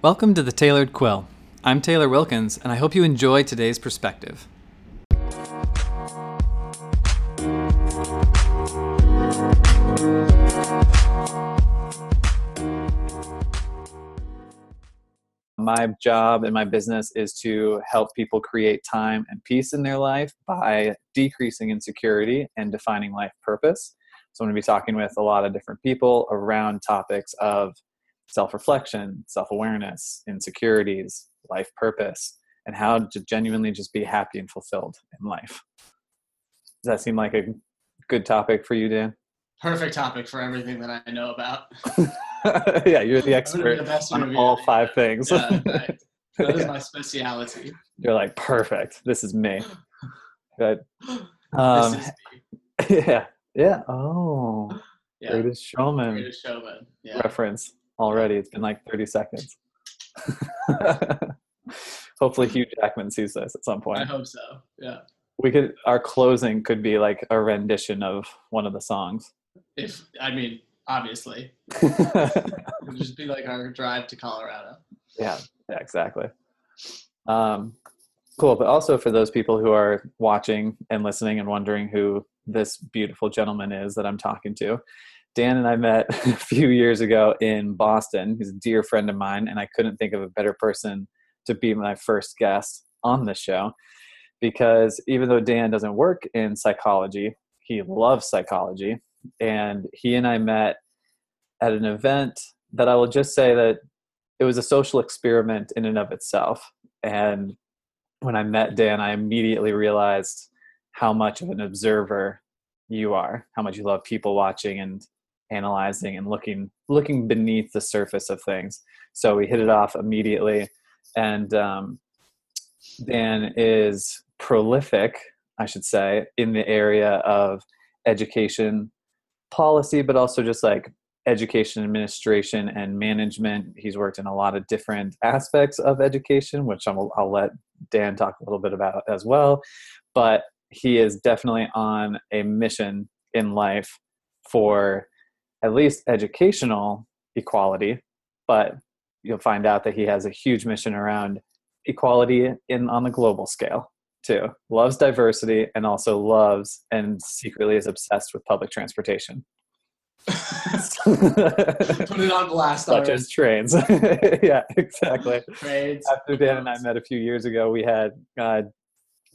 Welcome to the Tailored Quill. I'm Taylor Wilkins, and I hope you enjoy today's perspective. My job in my business is to help people create time and peace in their life by decreasing insecurity and defining life purpose. So, I'm going to be talking with a lot of different people around topics of self reflection, self awareness, insecurities, life purpose, and how to genuinely just be happy and fulfilled in life. Does that seem like a good topic for you, Dan? Perfect topic for everything that I know about. yeah, you're the expert the on all five things. Yeah, right. That is yeah. my speciality. You're like, perfect. This is me. Good. Um, is yeah. Yeah. Oh. Yeah. Greatest showman. Greatest showman. Yeah. Reference already. It's been like 30 seconds. Hopefully Hugh Jackman sees this at some point. I hope so. Yeah. We could our closing could be like a rendition of one of the songs. If I mean, obviously. it would just be like our drive to Colorado. Yeah, yeah, exactly. Um cool, but also for those people who are watching and listening and wondering who this beautiful gentleman is that I'm talking to. Dan and I met a few years ago in Boston. He's a dear friend of mine, and I couldn't think of a better person to be my first guest on the show because even though Dan doesn't work in psychology, he loves psychology. And he and I met at an event that I will just say that it was a social experiment in and of itself. And when I met Dan, I immediately realized how much of an observer you are, how much you love people watching and analyzing and looking looking beneath the surface of things. So we hit it off immediately, and um, Dan is prolific, I should say, in the area of education policy, but also just like education administration and management. He's worked in a lot of different aspects of education, which I'll, I'll let Dan talk a little bit about as well. But he is definitely on a mission in life for at least educational equality, but you'll find out that he has a huge mission around equality in on the global scale too. Loves diversity and also loves and secretly is obsessed with public transportation. Put it on blast. Such already. as trains. yeah, exactly. Trains. After Dan and I met a few years ago, we had uh,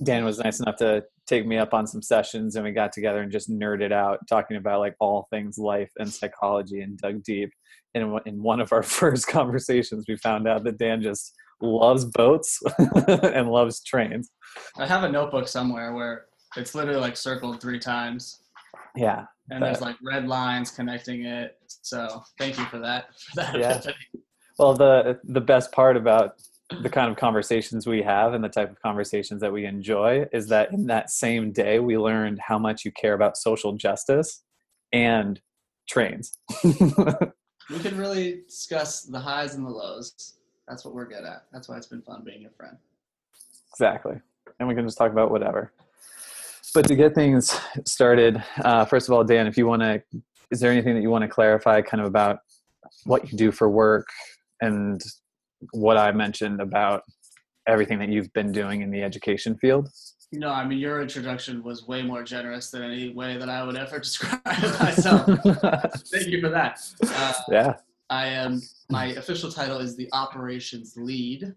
Dan was nice enough to take me up on some sessions and we got together and just nerded out talking about like all things life and psychology and dug deep. And in one of our first conversations we found out that dan just loves boats and loves trains. I have a notebook somewhere where it's literally like circled three times. Yeah and there's like red lines connecting it. So thank you for that for that. Yeah. well the the best part about the kind of conversations we have and the type of conversations that we enjoy is that in that same day we learned how much you care about social justice and trains. we can really discuss the highs and the lows. That's what we're good at. That's why it's been fun being your friend. Exactly. And we can just talk about whatever. But to get things started, uh, first of all, Dan, if you want to, is there anything that you want to clarify kind of about what you do for work and what I mentioned about everything that you've been doing in the education field? No, I mean your introduction was way more generous than any way that I would ever describe myself. Thank you for that. Uh, yeah. I am. My official title is the operations lead,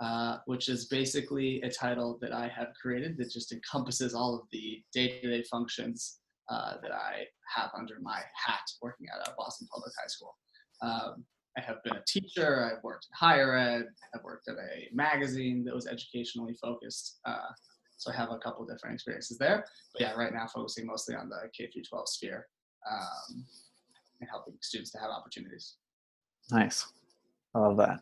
uh, which is basically a title that I have created that just encompasses all of the day-to-day functions uh, that I have under my hat working at a Boston Public High School. Um, I have been a teacher. I've worked in higher ed. I've worked at a magazine that was educationally focused. Uh, so I have a couple different experiences there. But yeah, right now focusing mostly on the K through 12 sphere um, and helping students to have opportunities. Nice. I love that.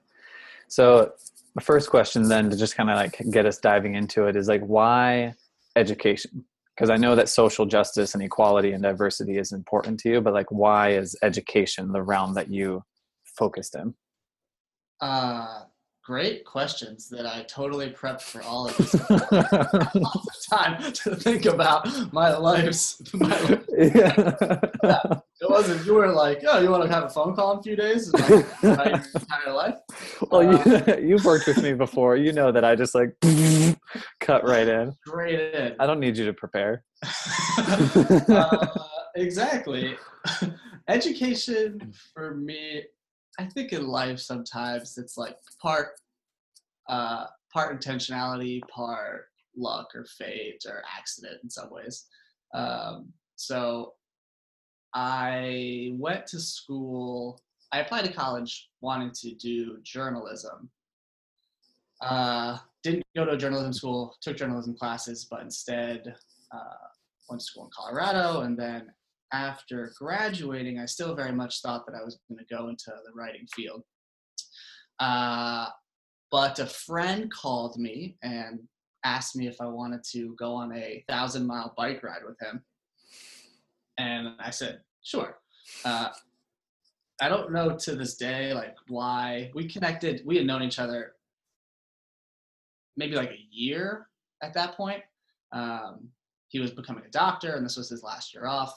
So the first question then to just kind of like get us diving into it is like why education? Because I know that social justice and equality and diversity is important to you, but like why is education the realm that you focused in? Uh, great questions that I totally prepped for all of this. Time to think about my life's. My life. yeah. It wasn't. You were like, oh, you want to have a phone call in a few days your entire life? well, you, you've worked with me before. You know that I just like cut right in. Straight in. I don't need you to prepare. uh, exactly. Education for me, I think in life sometimes it's like part uh, part intentionality, part luck or fate or accident in some ways. Um, so I went to school. I applied to college wanting to do journalism. Uh, didn't go to a journalism school, took journalism classes, but instead uh, went to school in Colorado. And then after graduating, I still very much thought that I was going to go into the writing field. Uh, but a friend called me and asked me if I wanted to go on a thousand mile bike ride with him. And I said, sure. Uh, I don't know to this day, like why we connected. We had known each other maybe like a year at that point. Um, he was becoming a doctor, and this was his last year off.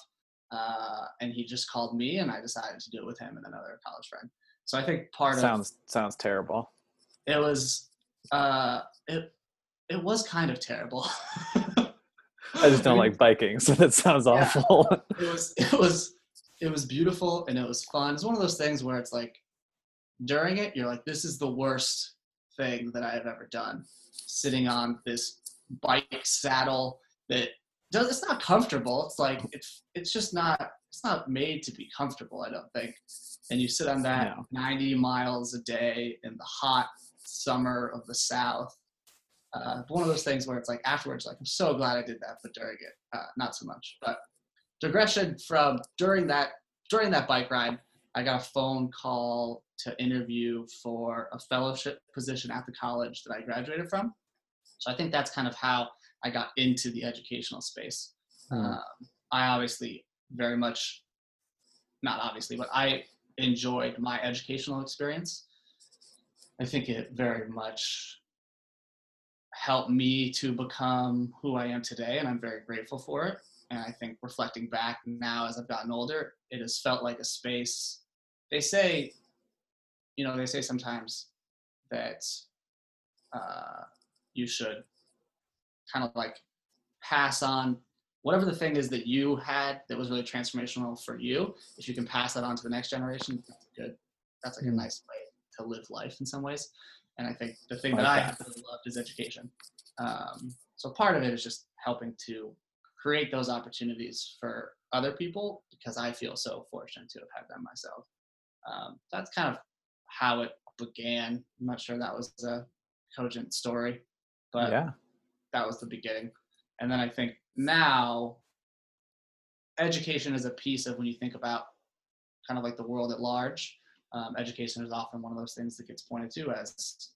Uh, and he just called me, and I decided to do it with him and another college friend. So I think part sounds of sounds terrible. it was uh, it it was kind of terrible. I just don't like biking, so that sounds Yeah. awful. it was it was it was beautiful and it was fun. It's one of those things where it's like during it you're like this is the worst thing that I have ever done. Sitting on this bike saddle that does it's not comfortable. It's like it's it's just not it's not made to be comfortable, I don't think. And you sit on that No. 90 miles a day in the hot summer of the south. Uh, one of those things where it's like afterwards, like I'm so glad I did that, but during it, uh, not so much. But digression from during that during that bike ride, I got a phone call to interview for a fellowship position at the college that I graduated from. So I think that's kind of how I got into the educational space. Hmm. Um, I obviously very much, not obviously, but I enjoyed my educational experience. I think it very much helped me to become who I am today, and I'm very grateful for it. And I think reflecting back now as I've gotten older, it has felt like a space. They say, you know, they say sometimes that uh, you should kind of like pass on whatever the thing is that you had that was really transformational for you. If you can pass that on to the next generation, that's good. That's like a Mm. nice way to live life in some ways. And I think the thing that I have really loved is education. Um, so part of it is just helping to create those opportunities for other people because I feel so fortunate to have had them myself. Um, that's kind of how it began. I'm not sure that was a cogent story, but yeah. That was the beginning. And then I think now education is a piece of when you think about kind of like the world at large. Um, education is often one of those things that gets pointed to as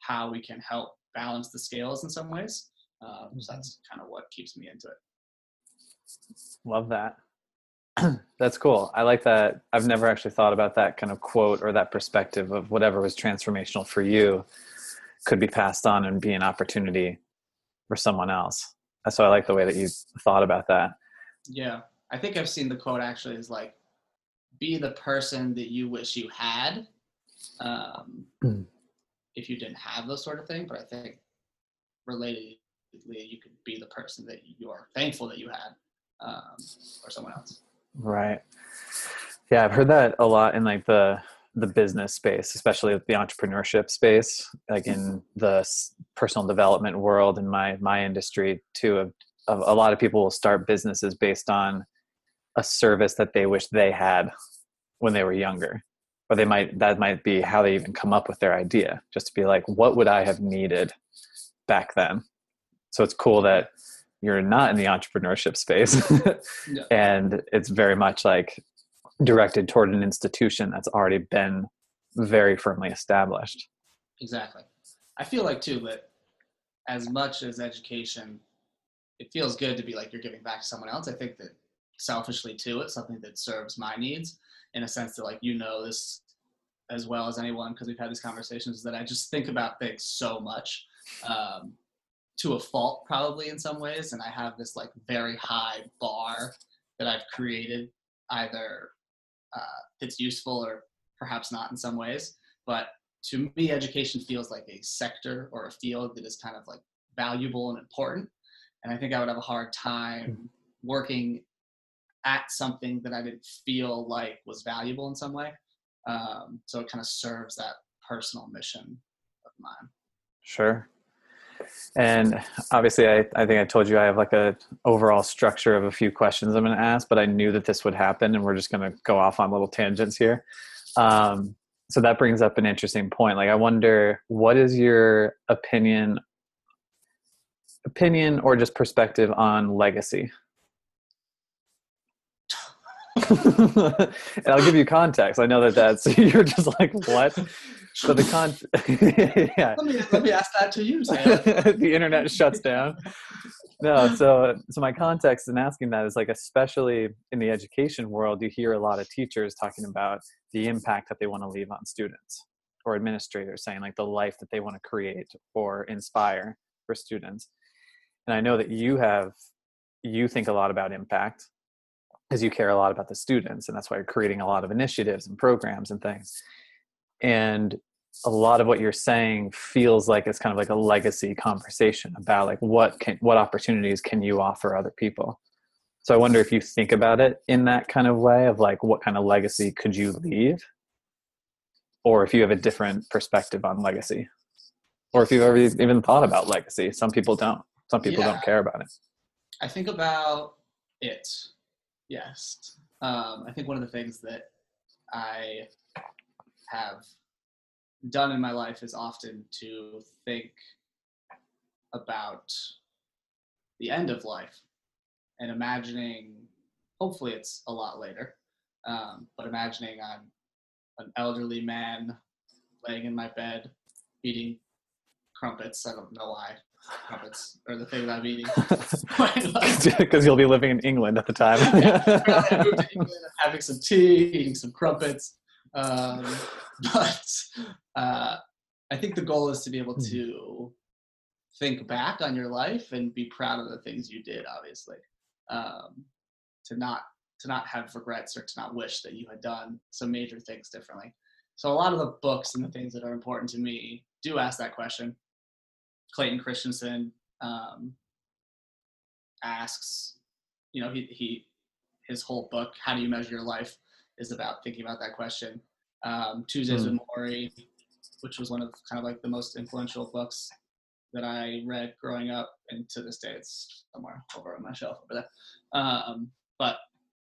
how we can help balance the scales in some ways. Um, so that's kind of what keeps me into it. Love that. That's cool. I like that. I've never actually thought about that kind of quote or that perspective of whatever was transformational for you could be passed on and be an opportunity for someone else. So I like the way that you thought about that. Yeah, I think I've seen the quote actually is like, "Be the person that you wish you had." Um, Mm. if you didn't have those sort of thing, but I think relatedly, you could be the person that you are thankful that you had, um, or someone else. Right. Yeah, I've heard that a lot in like the the business space, especially the entrepreneurship space, like in mm-hmm. the personal development world in my my industry too. Of, of a lot of people will start businesses based on a service that they wish they had when they were younger, or they might that might be how they even come up with their idea, just to be like, what would I have needed back then? So it's cool that you're not in the entrepreneurship space Yeah. and it's very much like directed toward an institution that's already been very firmly established Exactly. I feel like too that as much as education, it feels good to be like you're giving back to someone else. I think that selfishly too, it's something that serves my needs in a sense that like you know this as well as anyone because we've had these conversations that I just think about things so much um, to a fault probably in some ways and I have this like very high bar that I've created either uh, that's useful or perhaps not in some ways but to me education feels like a sector or a field that is kind of like valuable and important and I think I would have a hard time working at something that I didn't feel like was valuable in some way. Um, so it kind of serves that personal mission of mine. Sure. And obviously, I, I think I told you I have like a overall structure of a few questions I'm going to ask, but I knew that this would happen, and we're just going to go off on little tangents here. Um, so that brings up an interesting point. Like, I wonder, what is your opinion, opinion, or just perspective on legacy? and I'll give you context. I know that that's you're just like what, but the con. yeah. Let me let me ask that to you. the internet shuts down. No, so so my context in asking that is like especially in the education world, you hear a lot of teachers talking about the impact that they want to leave on students, or administrators saying like the life that they want to create or inspire for students. And I know that you have you think a lot about impact because you care a lot about the students and that's why you're creating a lot of initiatives and programs and things and a lot of what you're saying feels like it's kind of like a legacy conversation about like what can what opportunities can you offer other people? So i wonder if you think about it in that kind of way of like what kind of legacy could you leave? Or if you have a different perspective on legacy? Or if you've ever even thought about legacy some people don't. Some people yeah. don't care about it. I think about it. Yes. Um, I think one of the things that I have done in my life is often to think about the end of life and imagining, hopefully it's a lot later, um, but imagining I'm an elderly man laying in my bed eating crumpets. I don't know why crumpets are the thing that I'm eating. Because you'll be living in England at the time. yeah, I moved to England, having some tea, eating some crumpets. Um, but uh, I think the goal is to be able hmm. to think back on your life and be proud of the things you did. Obviously, um, to not to not have regrets or to not wish that you had done some major things differently. So a lot of the books and the things that are important to me do ask that question. Clayton Christensen um, asks, you know, he, he his whole book, How Do You Measure Your Life, is about thinking about that question. Um, Tuesdays mm. with Morrie, which was one of kind of like the most influential books that I read growing up, and to this day it's somewhere over on my shelf over there. Um, but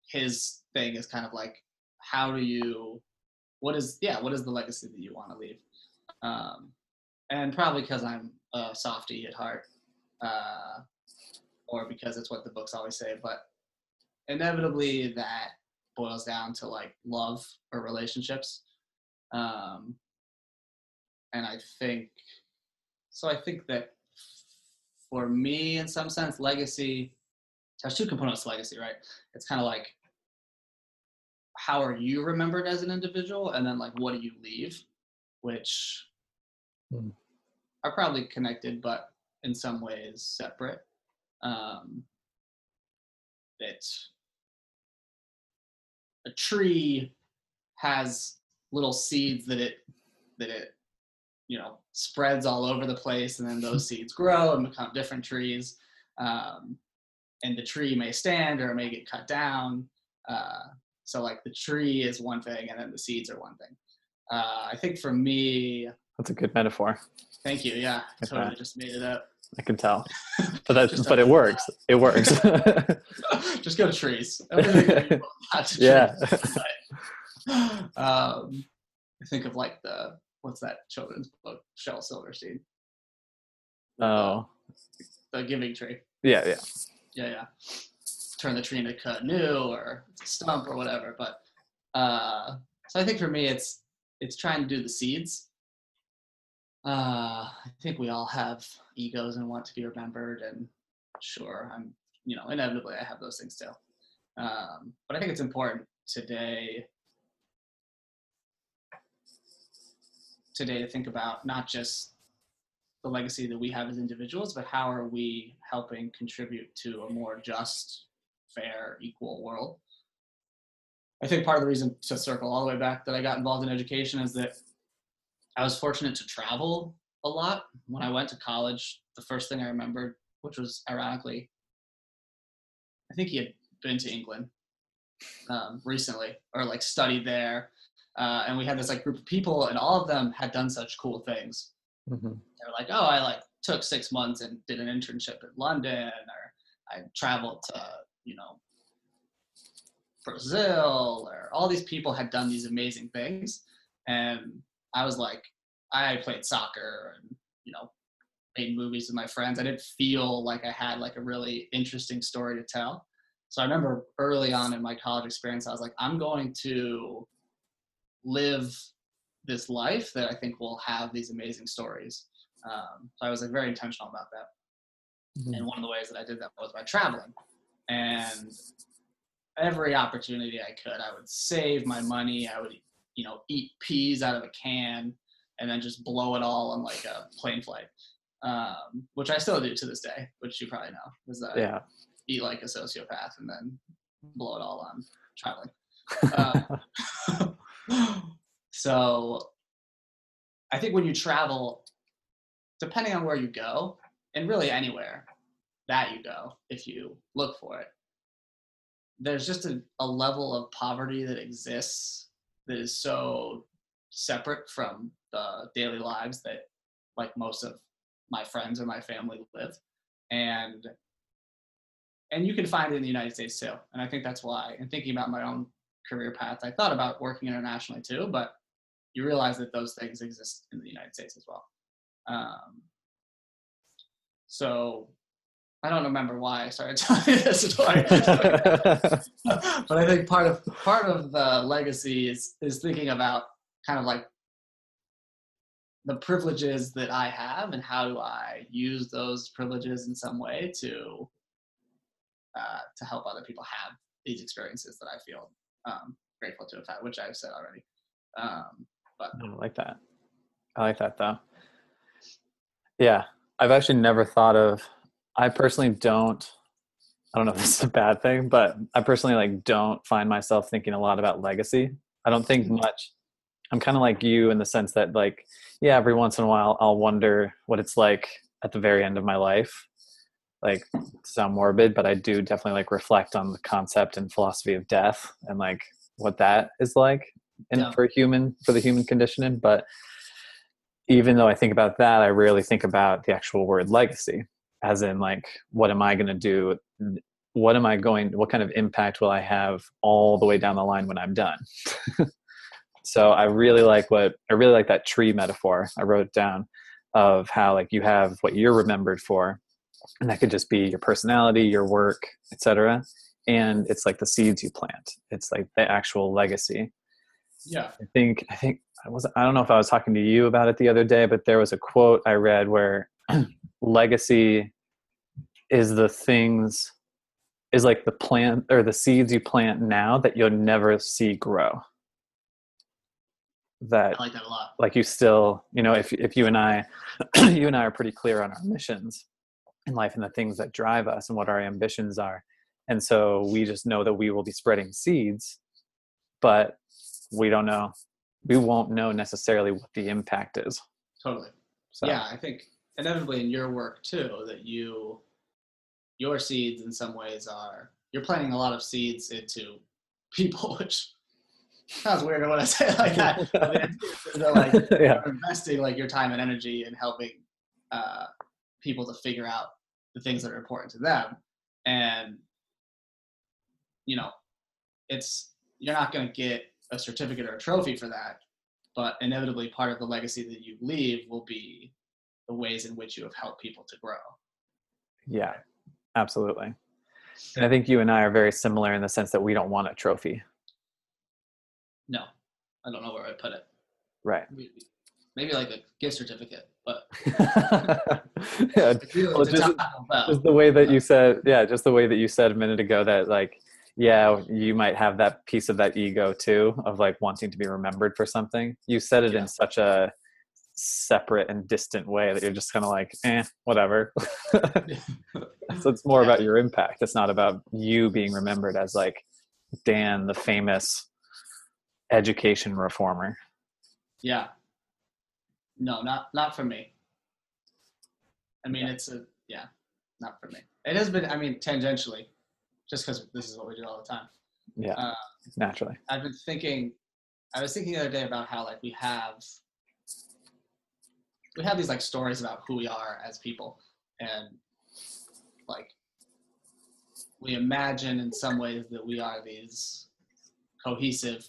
his thing is kind of like, how do you, what is, yeah, what is the legacy that you want to leave? Um, and probably because I'm a softy at heart, uh, or because it's what the books always say. But inevitably, that boils down to like love or relationships. Um, and I think so. I think that for me, in some sense, legacy. There's two components to legacy, right? It's kind of like how are you remembered as an individual, and then like what do you leave, which mm are probably connected, but in some ways separate. Um, that a tree has little seeds that it that it you know spreads all over the place, and then those seeds grow and become different trees. Um, and the tree may stand or may get cut down. Uh, so like the tree is one thing, and then the seeds are one thing. Uh, I think for me, that's a good metaphor. Thank you. Yeah, I totally just made it up. I can tell, but that but it works. It works. just go to trees. yeah. um, I think of like the what's that children's book? Shel Silverstein. Oh. The, Giving Tree. Yeah, yeah. Yeah, yeah. Turn the tree into canoe or a stump or whatever. But uh, so I think for me, it's it's trying to do the seeds uh, I think we all have egos and want to be remembered, and sure, I'm, you know, inevitably I have those things too. Um, but I think it's important today today to think about not just the legacy that we have as individuals, but how are we helping contribute to a more just, fair, equal world. I think part of the reason to circle all the way back that I got involved in education is that I was fortunate to travel a lot. When I went to college, the first thing I remembered, which was ironically, I think he had been to England um, recently or like studied there. Uh, and we had this like group of people, and all of them had done such cool things. Mm-hmm. They were like, "Oh, I like took six months and did an internship in London, or I traveled to you know Brazil, or all these people had done these amazing things." And I was like, I played soccer and you know made movies with my friends. I didn't feel like I had like a really interesting story to tell. So I remember early on in my college experience, I was like, I'm going to live this life that I think will have these amazing stories. Um, so I was like very intentional about that. Mm-hmm. And one of the ways that I did that was by traveling. And every opportunity I could, I would save my money. I would, you know, eat peas out of a can and then just blow it all on like a plane flight, um, which I still do to this day, which you probably know. Is that yeah. eat like a sociopath and then blow it all on traveling. Uh, so I think when you travel, depending on where you go, and really anywhere that you go, if you look for it, there's just a, a level of poverty that exists that is so separate from the daily lives that like most of my friends or my family live. And and you can find it in the united states too. And i think that's why. In thinking about my own career path i thought about working internationally too but you realize that those things exist in the united states as well. Um, so I don't remember why I started telling this story, but I think part of part of the legacy is is thinking about kind of like the privileges that I have and how do I use those privileges in some way to uh, to help other people have these experiences that I feel um, grateful to have had, which I've said already. Um, but I like that. I like that though. Yeah, I've actually never thought of. I personally don't. I don't know if this is a bad thing, but I personally like don't find myself thinking a lot about legacy. I don't think mm-hmm. much I'm kind of like you in the sense that like yeah, every once in a while I'll wonder what it's like at the very end of my life. Like sound morbid, but I do definitely like reflect on the concept and philosophy of death and like what that is like and yeah. for human for the human conditioning. But even though I think about that, I rarely think about the actual word legacy, as in like what am I going to do? What am I going? What kind of impact will I have all the way down the line when I'm done? so i really like what i really like that tree metaphor i wrote it down of how like you have what you're remembered for and that could just be your personality your work etc and it's like the seeds you plant it's like the actual legacy yeah i think i think i was i don't know if i was talking to you about it the other day but there was a quote i read where legacy is the things is like the plant or the seeds you plant now that you'll never see grow that I like that a lot. Like you still, you know, if if you and I, you and I are pretty clear on our missions in life and the things that drive us and what our ambitions are, and so we just know that we will be spreading seeds, but we don't know, we won't know necessarily what the impact is. Totally. So. Yeah, I think inevitably in your work too that you, your seeds in some ways are you're planting a lot of seeds into people, which sounds weird when I say it like that. But like yeah. investing like your time and energy in helping uh, people to figure out the things that are important to them, and you know, it's you're not going to get a certificate or a trophy for that, but inevitably part of the legacy that you leave will be the ways in which you have helped people to grow. Yeah, absolutely. And I think you and I are very similar in the sense that we don't want a trophy. No, I don't know where I'd put it. Right. Maybe, maybe like a gift certificate, but yeah, well, just, just the way that you said, yeah, just the way that you said a minute ago that like, yeah, you might have that piece of that ego too of like wanting to be remembered for something. You said it yeah. in such a separate and distant way that you're just kind of like eh whatever. So it's more about your impact. It's not about you being remembered as like dan the famous education reformer. Yeah. No not not for me. I mean Yeah. it's a yeah not for me. It has been i mean tangentially just because this is what we do all the time. Yeah. Uh, naturally. I've been thinking. I was thinking the other day about how like we have we have these like stories about who we are as people, and like we imagine in some ways that we are these cohesive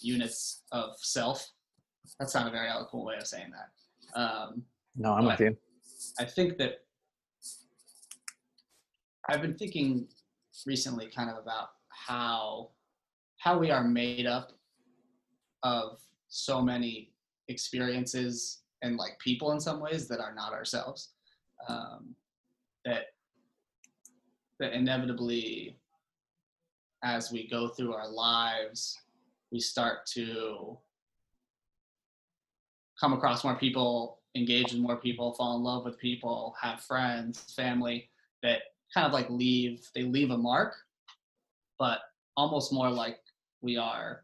units of self. That's not a very eloquent way of saying that. Um, no i'm with you I think that I've been thinking recently kind of about how how we are made up of so many experiences and like people in some ways that are not ourselves um, that that inevitably as we go through our lives we start to come across more people engage with more people fall in love with people have friends family that kind of like leave they leave a mark but almost more like we are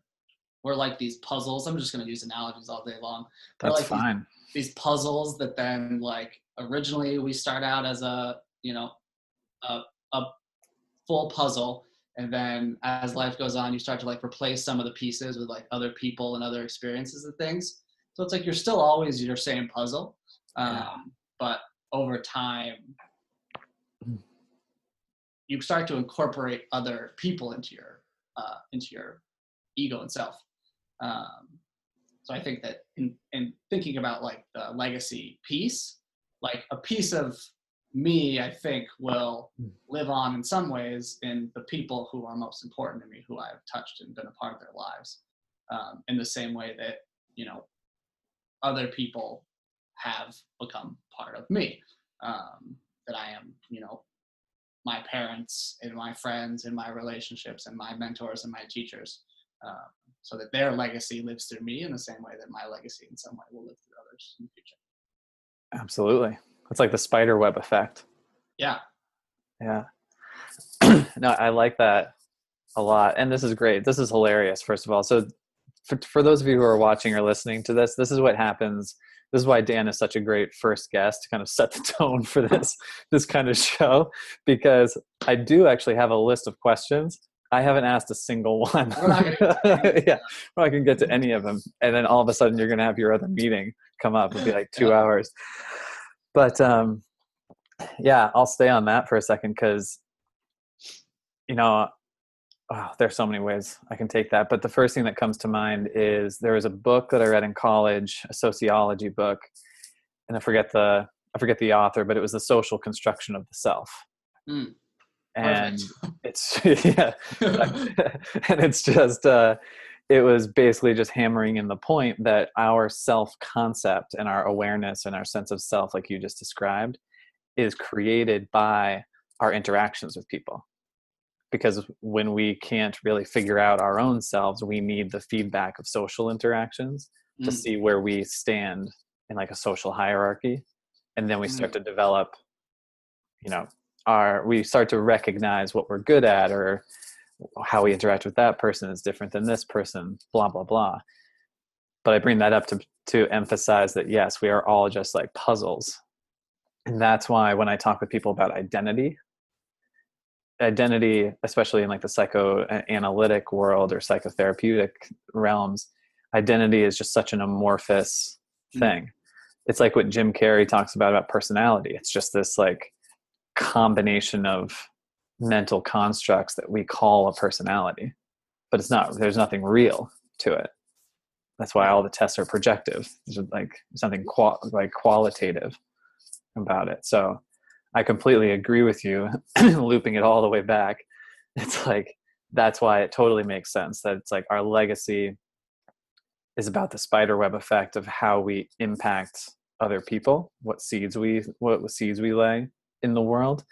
we're like these puzzles. I'm just going to use analogies all day long. That's like fine these puzzles that then like originally we start out as a you know a, a full puzzle and then as life goes on you start to like replace some of the pieces with like other people and other experiences and things so it's like you're still always your same puzzle um, Yeah. but over time you start to incorporate other people into your uh, into your ego and self um, so I think that in, in thinking about like the legacy piece, like a piece of me, I think will Hmm. live on in some ways in the people who are most important to me, who I've touched and been a part of their lives. Um, in the same way that, you know, other people have become part of me. Um, that I am, you know, my parents and my friends and my relationships and my mentors and my teachers. Um, so that their legacy lives through me in the same way that my legacy in some way will live through others in the future. absolutely it's like the spider web effect Yeah. Yeah. no, I like that a lot. And this is great. This is hilarious, first of all. So, for, for those of you who are watching or listening to this, this is what happens. This is why Dan is such a great first guest to kind of set the tone for this this kind of show because I do actually have a list of questions. I haven't asked a single one. Yeah, not going to get to any of them. And then all of a sudden, you're going to have your other meeting come up. It'll be like two hours. But um, yeah, I'll stay on that for a second because, you know, oh, there's so many ways I can take that. But the first thing that comes to mind is there was a book that I read in college, a sociology book, and I forget the I forget the author, but it was the social construction of the self. Mm, and it's yeah, and it's just uh, it was basically just hammering in the point that our self concept and our awareness and our sense of self, like you just described, is created by our interactions with people. Because when we can't really figure out our own selves, we need the feedback of social interactions to Mm, see where we stand in like a social hierarchy and then we start Mm. to develop you know our we start to recognize what we're good at or how we interact with that person is different than this person blah blah blah. But i bring that up to to emphasize that yes we are all just like puzzles. And that's why when i talk with people about identity identity especially in like the psychoanalytic world or psychotherapeutic realms identity is just such an amorphous Mm. thing. It's like what jim carrey talks about about personality. It's just this like combination of mental constructs that we call a personality but it's not there's nothing real to it. That's why all the tests are projective. There's like something qual- like qualitative about it. So i completely agree with you looping it all the way back. It's like that's why it totally makes sense that it's like our legacy is about the spider web effect of how we impact other people what seeds we what seeds we lay in the world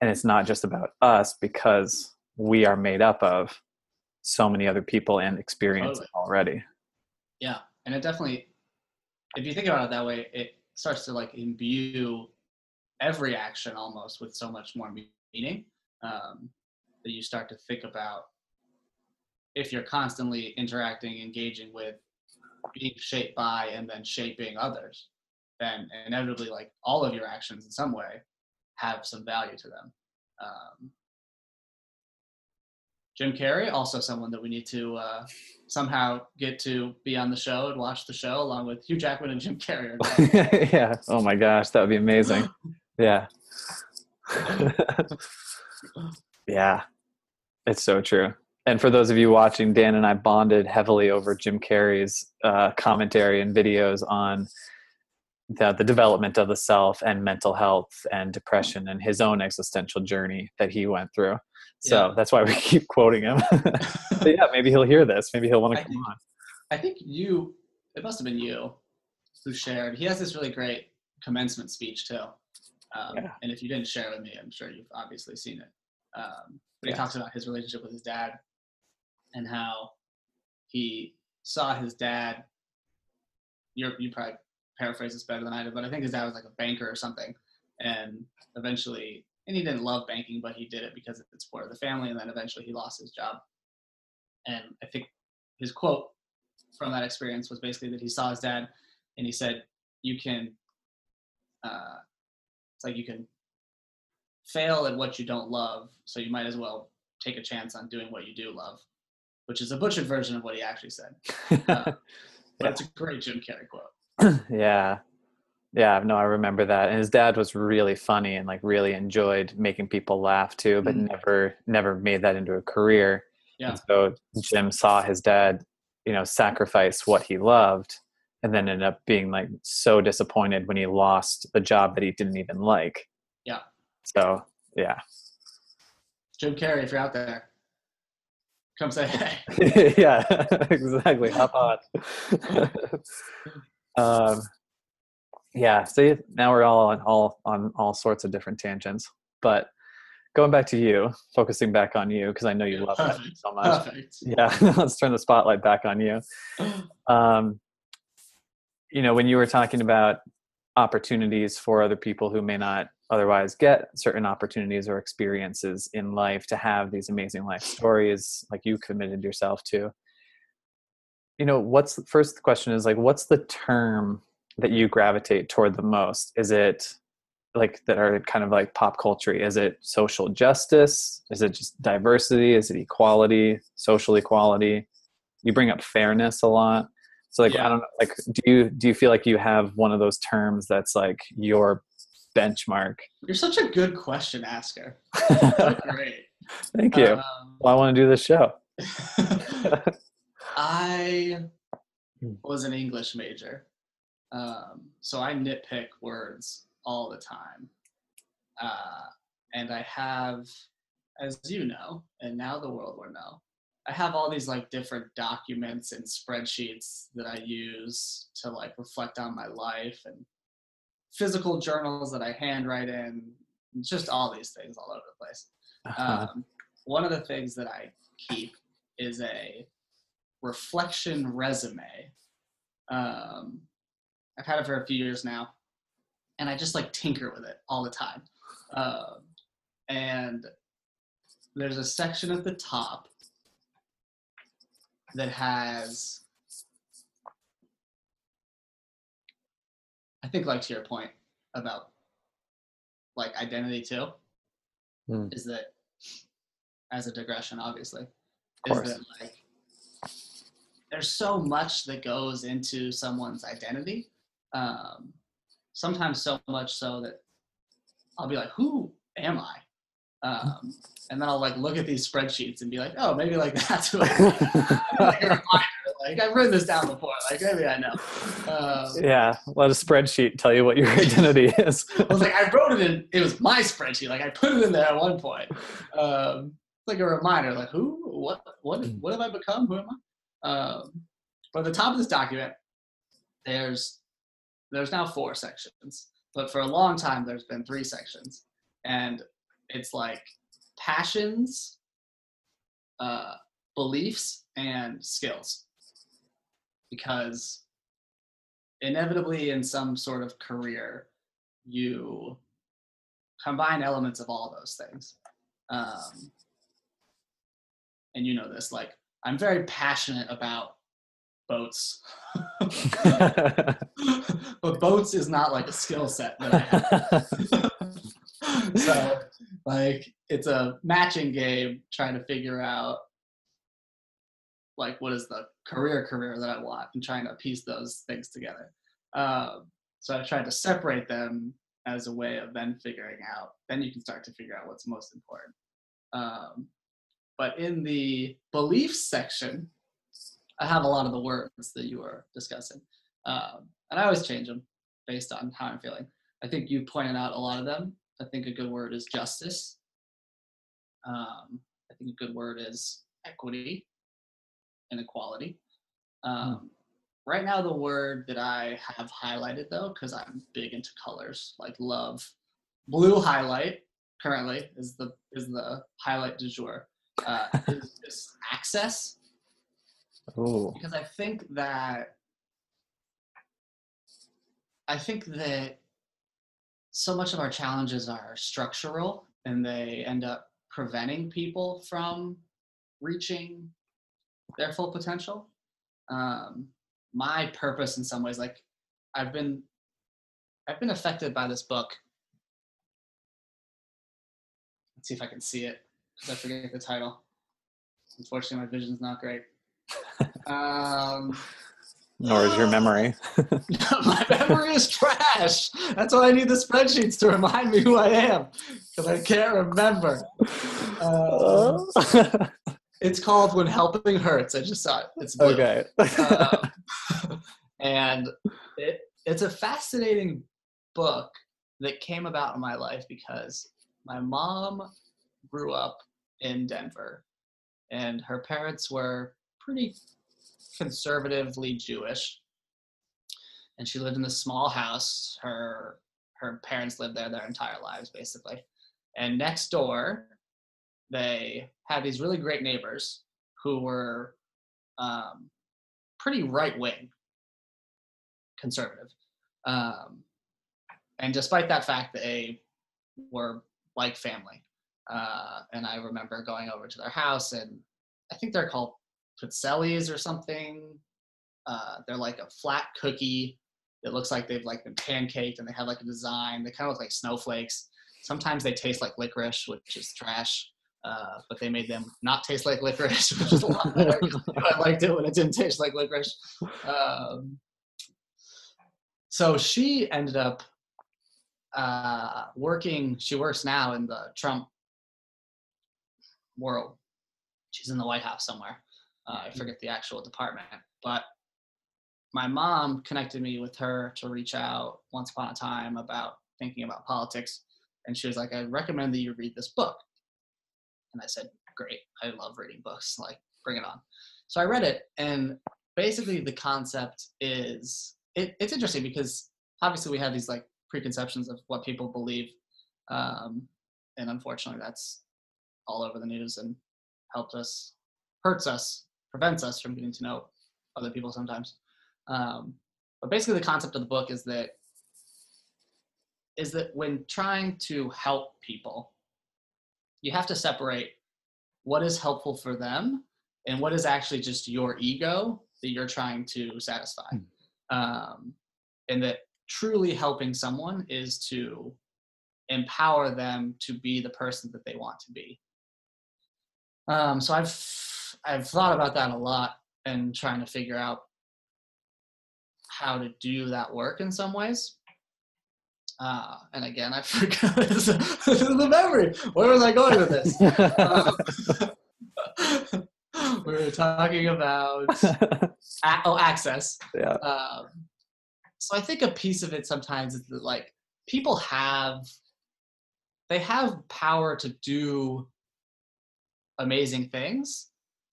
and it's not just about us because we are made up of so many other people and experience Totally. already yeah, and it definitely if you think about it that way, it starts to like imbue every action almost with so much more meaning um, that you start to think about if you're constantly interacting, engaging with, being shaped by, and then shaping others, then inevitably, like all of your actions in some way have some value to them. Um, Jim Carrey, also someone that we need to uh, somehow get to be on the show and watch the show along with Hugh Jackman and Jim Carrey. yeah. Oh my gosh, that would be amazing. yeah. yeah. It's so true. And for those of you watching, Dan and I bonded heavily over Jim Carrey's uh, commentary and videos on the, the development of the self and mental health and depression and his own existential journey that he went through. So yeah. that's why we keep quoting him. yeah, maybe he'll hear this. Maybe he'll want to come think, on. I think you, it must have been you who shared. He has this really great commencement speech too. Um, yeah. And if you didn't share with me, I'm sure you've obviously seen it. Um, but he talks about his relationship with his dad and how he saw his dad. you you probably paraphrase this better than I did, but I think his dad was like a banker or something, and eventually, and he didn't love banking, but he did it because it's part of the family, and then eventually he lost his job. And I think his quote from that experience was basically that he saw his dad, and he said, "You can." Uh, it's like you can fail at what you don't love, so you might as well take a chance on doing what you do love, which is a butchered version of what he actually said. Uh, yeah. it's a great Jim Carrey quote. yeah. Yeah, no, I remember that. And his dad was really funny and like really enjoyed making people laugh too, but mm-hmm. never never made that into a career. Yeah. And so Jim saw his dad, you know, sacrifice what he loved and then ended up being like so disappointed when he lost the job that he didn't even like. Yeah. So yeah. Jim Carrey, if you're out there, come say hey. yeah, exactly. Hop on. um, yeah. See, now we're all on all on all sorts of different tangents, but going back to you, focusing back on you because I know you love Perfect. that so much. Perfect. Yeah, let's turn the spotlight back on you. Um, you know, when you were talking about opportunities for other people who may not otherwise get certain opportunities or experiences in life to have these amazing life stories like you committed yourself to you know what's the first question is like what's the term that you gravitate toward the most is it like that are kind of like pop culture is it social justice is it just diversity is it equality social equality you bring up fairness a lot so like yeah. i don't know like do you do you feel like you have one of those terms that's like your benchmark? You're such a good question asker. great. Thank you. Um, well, I want to do this show. I hmm. was an English major, um, so I nitpick words all the time. Uh, and I have, as you know, and now the world will know, I have all these like different documents and spreadsheets that I use to like reflect on my life and physical journals that I handwrite in, just all these things all over the place. Uh-huh. Um, one of the things that I keep is a reflection resume. Um, I've had it for a few years now, and I just like tinker with it all the time. Um, and there's a section at the top that has I think like to your point about like identity too, mm. is that as a digression, obviously, is that like there's so much that goes into someone's identity. Um, sometimes so much so that I'll be like, who am I? Um, and then I'll like look at these spreadsheets and be like, oh, maybe like that's who I am. like a reminder like I've written this down before. Like maybe I know. Um, yeah, let a spreadsheet tell you what your identity is. I was like, I wrote it in. It was my spreadsheet. Like I put it in there at one point. Um, like a reminder. Like who? What? What? Hmm. What have I become? Who am I? Um, but at the top of this document, there's there's now four sections. But for a long time, there's been three sections, and it's like passions, uh, beliefs, and skills because inevitably in some sort of career, you combine elements of all those things. Um, and you know this, like I'm very passionate about boats. but boats is not like a skill set that I have. so like it's a matching game trying to figure out like what is the career career that I want and trying to piece those things together. Um, so I tried to separate them as a way of then figuring out. Then you can start to figure out what's most important. Um, but in the beliefs section, I have a lot of the words that you were discussing, um, and I always change them based on how I'm feeling. I think you pointed out a lot of them. I think a good word is justice. Um, I think a good word is equity and equality. Um, Right now, the word that I have highlighted though, because I'm big into colors, like love, blue highlight currently is the is the highlight du jour. Uh, is, access oh because I think that I think that so much of our challenges are structural and they end up preventing people from reaching their full potential. Um, my purpose in some ways, like I've been I've been affected by this book. Let's see if I can see it because I forget the title. Unfortunately, my vision's not great. Um, nor is your memory my memory is trash. That's why I need the spreadsheets to remind me who I am because I can't remember. Uh, it's called When Helping Hurts. I just saw it. It's blue. okay Um, and it, it's a fascinating book that came about in my life because my mom grew up in Denver and her parents were pretty conservatively Jewish. And she lived in this small house. Her her parents lived there their entire lives basically. And next door, they had these really great neighbors who were um, pretty right wing conservative. Um, and despite that fact, they were like family. Uh, and I remember going over to their house, and I think they're called pizzellis or something. Uh, they're like a flat cookie It looks like they've like been pancaked, and they have like a design. They kind of look like snowflakes. Sometimes they taste like licorice, which is trash. Uh, but they made them not taste like licorice, which is a lot better. I liked it when it didn't taste like licorice. Um, so she ended up uh, working. She works now in the Trump world. She's in the White House somewhere. Uh, I forget the actual department, but my mom connected me with her to reach out once upon a time about thinking about politics, and she was like, "I recommend that you read this book." And I said, "Great, I love reading books. Like, bring it on." So I read it, and basically the concept is it, it's interesting because obviously we have these like preconceptions of what people believe, um, and unfortunately that's all over the news and helps us, hurts us, prevents us from getting to know other people sometimes. Um, but basically, the concept of the book is that is that when trying to help people, you have to separate what is helpful for them and what is actually just your ego that you're trying to satisfy. Um, and that truly helping someone is to empower them to be the person that they want to be. Um, so I've I've thought about that a lot and trying to figure out how to do that work in some ways. Uh, and again, I forgot this is the memory. Where was I going with this? Um, we were talking about a- oh access. yeah Um, so I think a piece of it sometimes is that like people have they have power to do amazing things.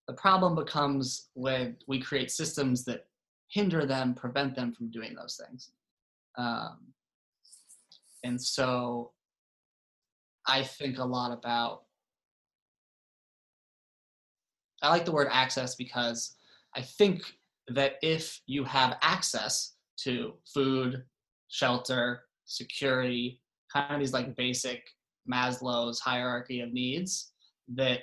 The problem becomes when we create systems that hinder them, prevent them from doing those things. Um, and so I think a lot about I like the word access because I think that if you have access, to food, shelter, security, kind of these like basic Maslow's hierarchy of needs that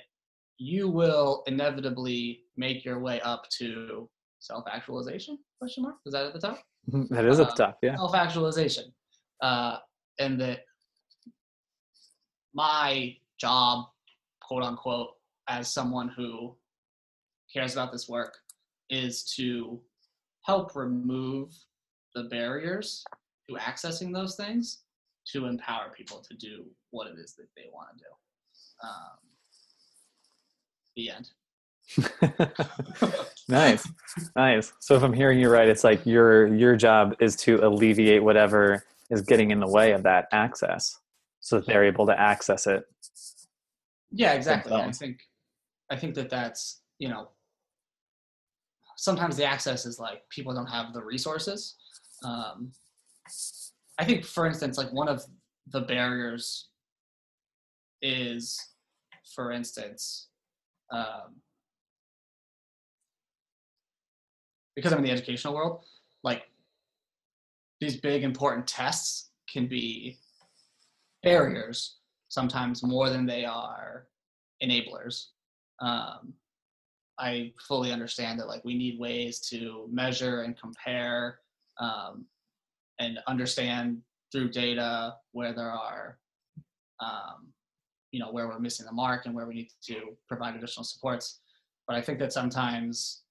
you will inevitably make your way up to self-actualization question mark? Is that at the top? That is at the top yeah. self-actualization. Uh, and that my job quote unquote as someone who cares about this work is to help remove the barriers to accessing those things to empower people to do what it is that they want to do. Um, the end. nice, nice. So if I'm hearing you right, it's like your your job is to alleviate whatever is getting in the way of that access, so that they're able to access it. Yeah, exactly. I think I think that that's you know sometimes the access is like people don't have the resources. Um, I think, for instance, like one of the barriers is, for instance, um, because I'm in the educational world, like these big important tests can be barriers sometimes more than they are enablers. Um, I fully understand that like we need ways to measure and compare um, and understand through data where there are um, you know where we're missing the mark and where we need to provide additional supports but i think that sometimes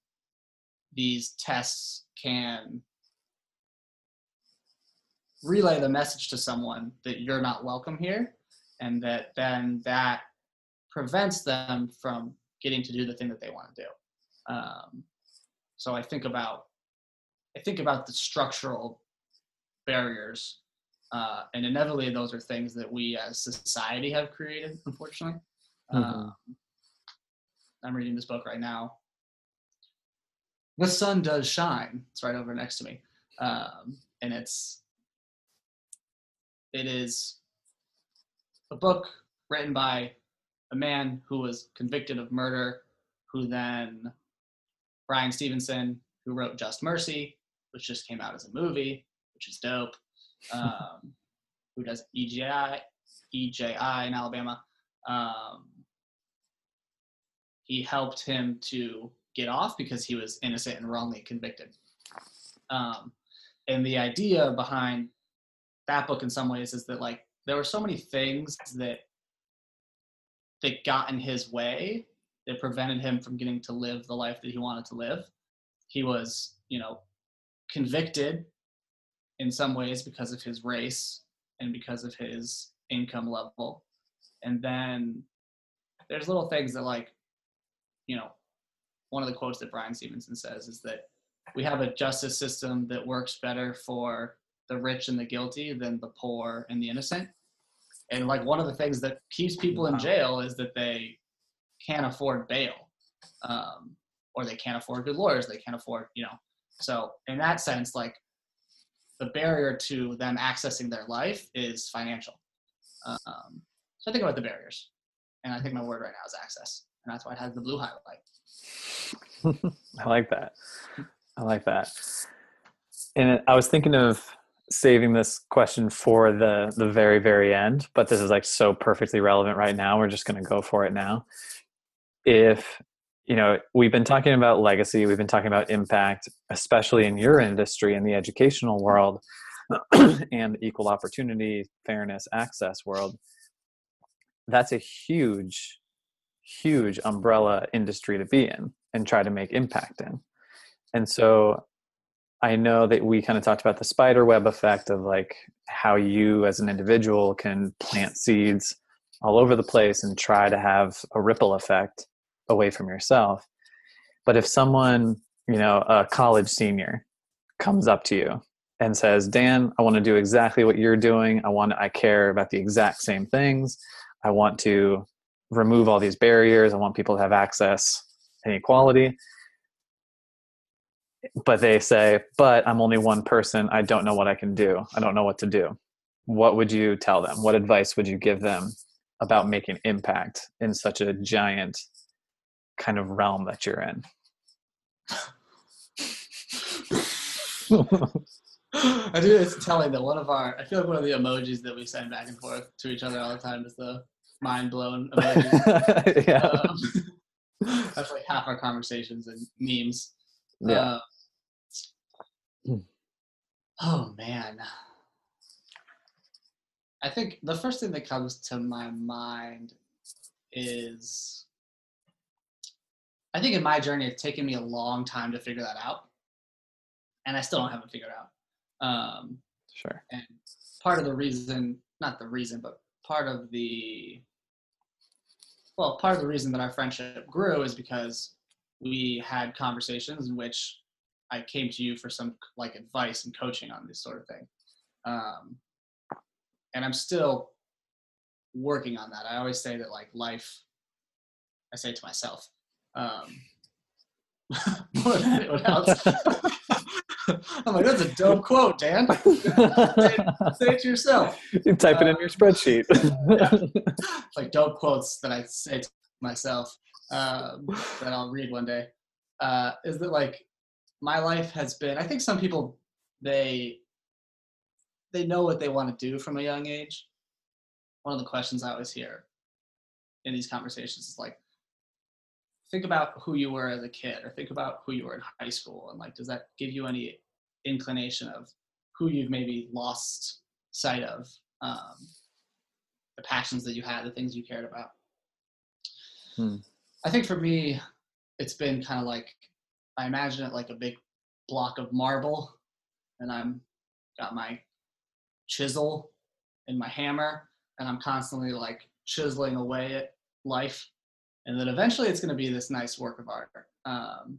these tests can relay the message to someone that you're not welcome here and that then that prevents them from getting to do the thing that they want to do um, so i think about i think about the structural barriers. Uh, and inevitably, those are things that we as society have created, unfortunately. Mm-hmm. Um, I'm reading this book right now. The sun does shine. It's right over next to me, um, and it's it is a book written by a man who was convicted of murder, who then Bryan Stevenson, who wrote Just Mercy, which just came out as a movie, which is dope. Um, who does EJI, EJI in Alabama. Um, he helped him to get off because he was innocent and wrongly convicted. Um, and the idea behind that book, in some ways, is that like there were so many things that that got in his way that prevented him from getting to live the life that he wanted to live. He was, you know, convicted in some ways because of his race and because of his income level. And then there's little things that like, you know, one of the quotes that Bryan Stevenson says is that we have a justice system that works better for the rich and the guilty than the poor and the innocent. And like one of the things that keeps people in jail is that they can't afford bail, um, or they can't afford good lawyers. They can't afford, you know. So in that sense, like the barrier to them accessing their life is financial. Um, so I think about the barriers, and I think my word right now is access, and that's why it has the blue highlight. I like that. I like that. And I was thinking of saving this question for the the very very end, but this is like so perfectly relevant right now. We're just going to go for it now. If you know we've been talking about legacy we've been talking about impact especially in your industry in the educational world and equal opportunity fairness access world. That's a huge huge umbrella industry to be in and try to make impact in. And so i know that we kind of talked about the spider web effect of like how you as an individual can plant seeds all over the place and try to have a ripple effect away from yourself. But if someone, you know, a college senior comes up to you and says, Dan, I want to do exactly what you're doing. I want I care about the exact same things. I want to remove all these barriers. I want people to have access and equality. But they say, but I'm only one person. I don't know what I can do. I don't know what to do. What would you tell them? What advice would you give them about making impact in such a giant kind of realm that you're in. I do. It's telling that one of our. I feel like one of the emojis that we send back and forth to each other all the time is the mind blown emoji. yeah. Um, that's like half our conversations and memes. yeah. Uh, oh man. I think the first thing that comes to my mind is I think in my journey it's taken me a long time to figure that out. And I still don't have it figured out. Um, Sure. and part of the reason, not the reason, but part of the well, part of the reason that our friendship grew is because we had conversations in which I came to you for some like advice and coaching on this sort of thing. Um, and I'm still working on that. I always say that like life, I say it to myself, um. I'm like, that's a dope quote, Dan. say, say it to yourself. you type it in your spreadsheet. like dope quotes that I say to myself um, that I'll read one day. Uh, is that like my life has been? I think some people they they know what they want to do from a young age. One of the questions I always hear in these conversations is like, think about who you were as a kid, or think about who you were in high school, and like, does that give you any inclination of who you've maybe lost sight of? Um, the passions that you had, the things you cared about. Hmm. I think for me, it's been kind of like I imagine it like a big block of marble, and I'm got my chisel and my hammer, and I'm constantly like chiseling away at life, and then eventually it's going to be this nice work of art. Um,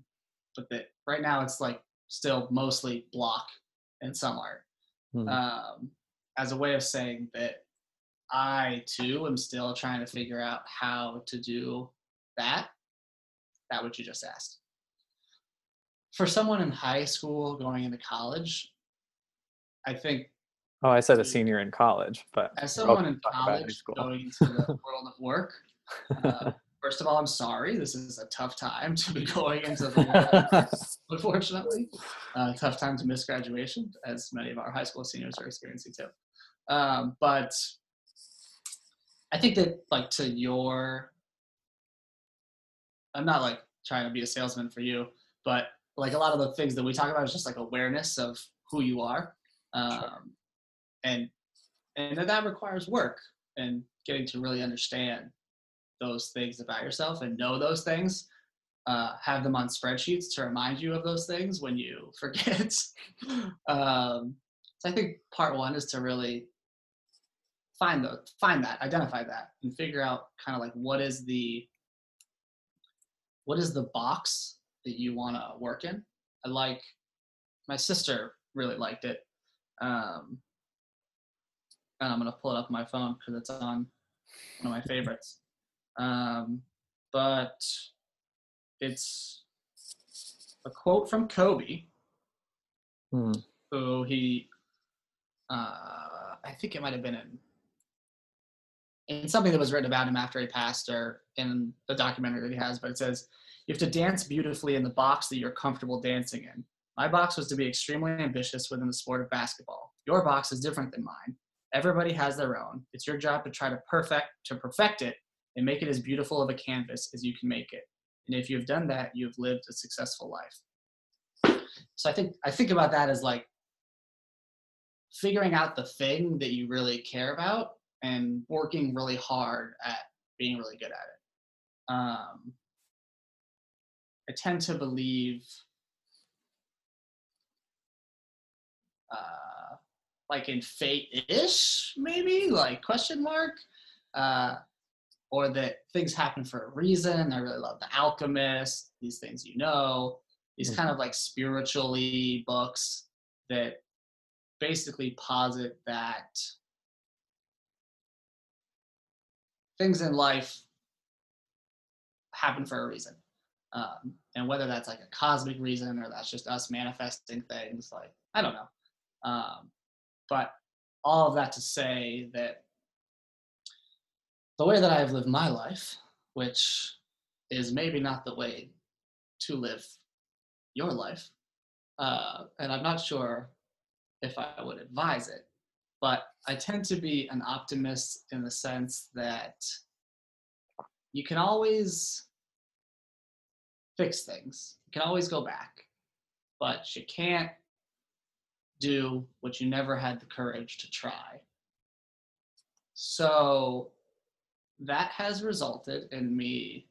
but that right now it's like still mostly block and some art Hmm. um, as a way of saying that I too am still trying to figure out how to do that. That what you just asked. For someone in high school going into college, I think oh, I said a senior in college, but as someone in talking about high college going into the world of work, uh, first of all, I'm sorry. This is a tough time to be going into the world. Unfortunately, uh, tough time to miss graduation, as many of our high school seniors are experiencing too. Um, but I think that, like, to your, I'm not like trying to be a salesman for you, but like a lot of the things that we talk about is just like awareness of who you are, um, and and that, that requires work and getting to really understand those things about yourself and know those things uh, have them on spreadsheets to remind you of those things when you forget. Um, so i think part one is to really find the find that identify that and figure out kind of like what is the what is the box that you want to work in. I like my sister really liked it. Um, and i'm going to pull it up on my phone because it's on one of my favorites um, but it's a quote from Kobe, Hmm. who he, uh, I think it might have been in, in something that was written about him after he passed, or in the documentary that he has. But it says, "You have to dance beautifully in the box that you're comfortable dancing in." My box was to be extremely ambitious within the sport of basketball. Your box is different than mine. Everybody has their own. It's your job to try to perfect to perfect it and make it as beautiful of a canvas as you can make it. And if you've done that, you've lived a successful life. So I think I think about that as like figuring out the thing that you really care about and working really hard at being really good at it. Um, I tend to believe uh, like in fate-ish, maybe like question mark. Uh, or that things happen for a reason. I really love The Alchemist, these things you know, these kind of like spiritually books that basically posit that things in life happen for a reason. Um, and whether that's like a cosmic reason or that's just us manifesting things, like, I don't know. Um, but all of that to say that the way that I've lived my life, which is maybe not the way to live your life, uh, and I'm not sure if I would advise it. But I tend to be an optimist in the sense that you can always fix things. You can always go back, but you can't do what you never had the courage to try. So that has resulted in me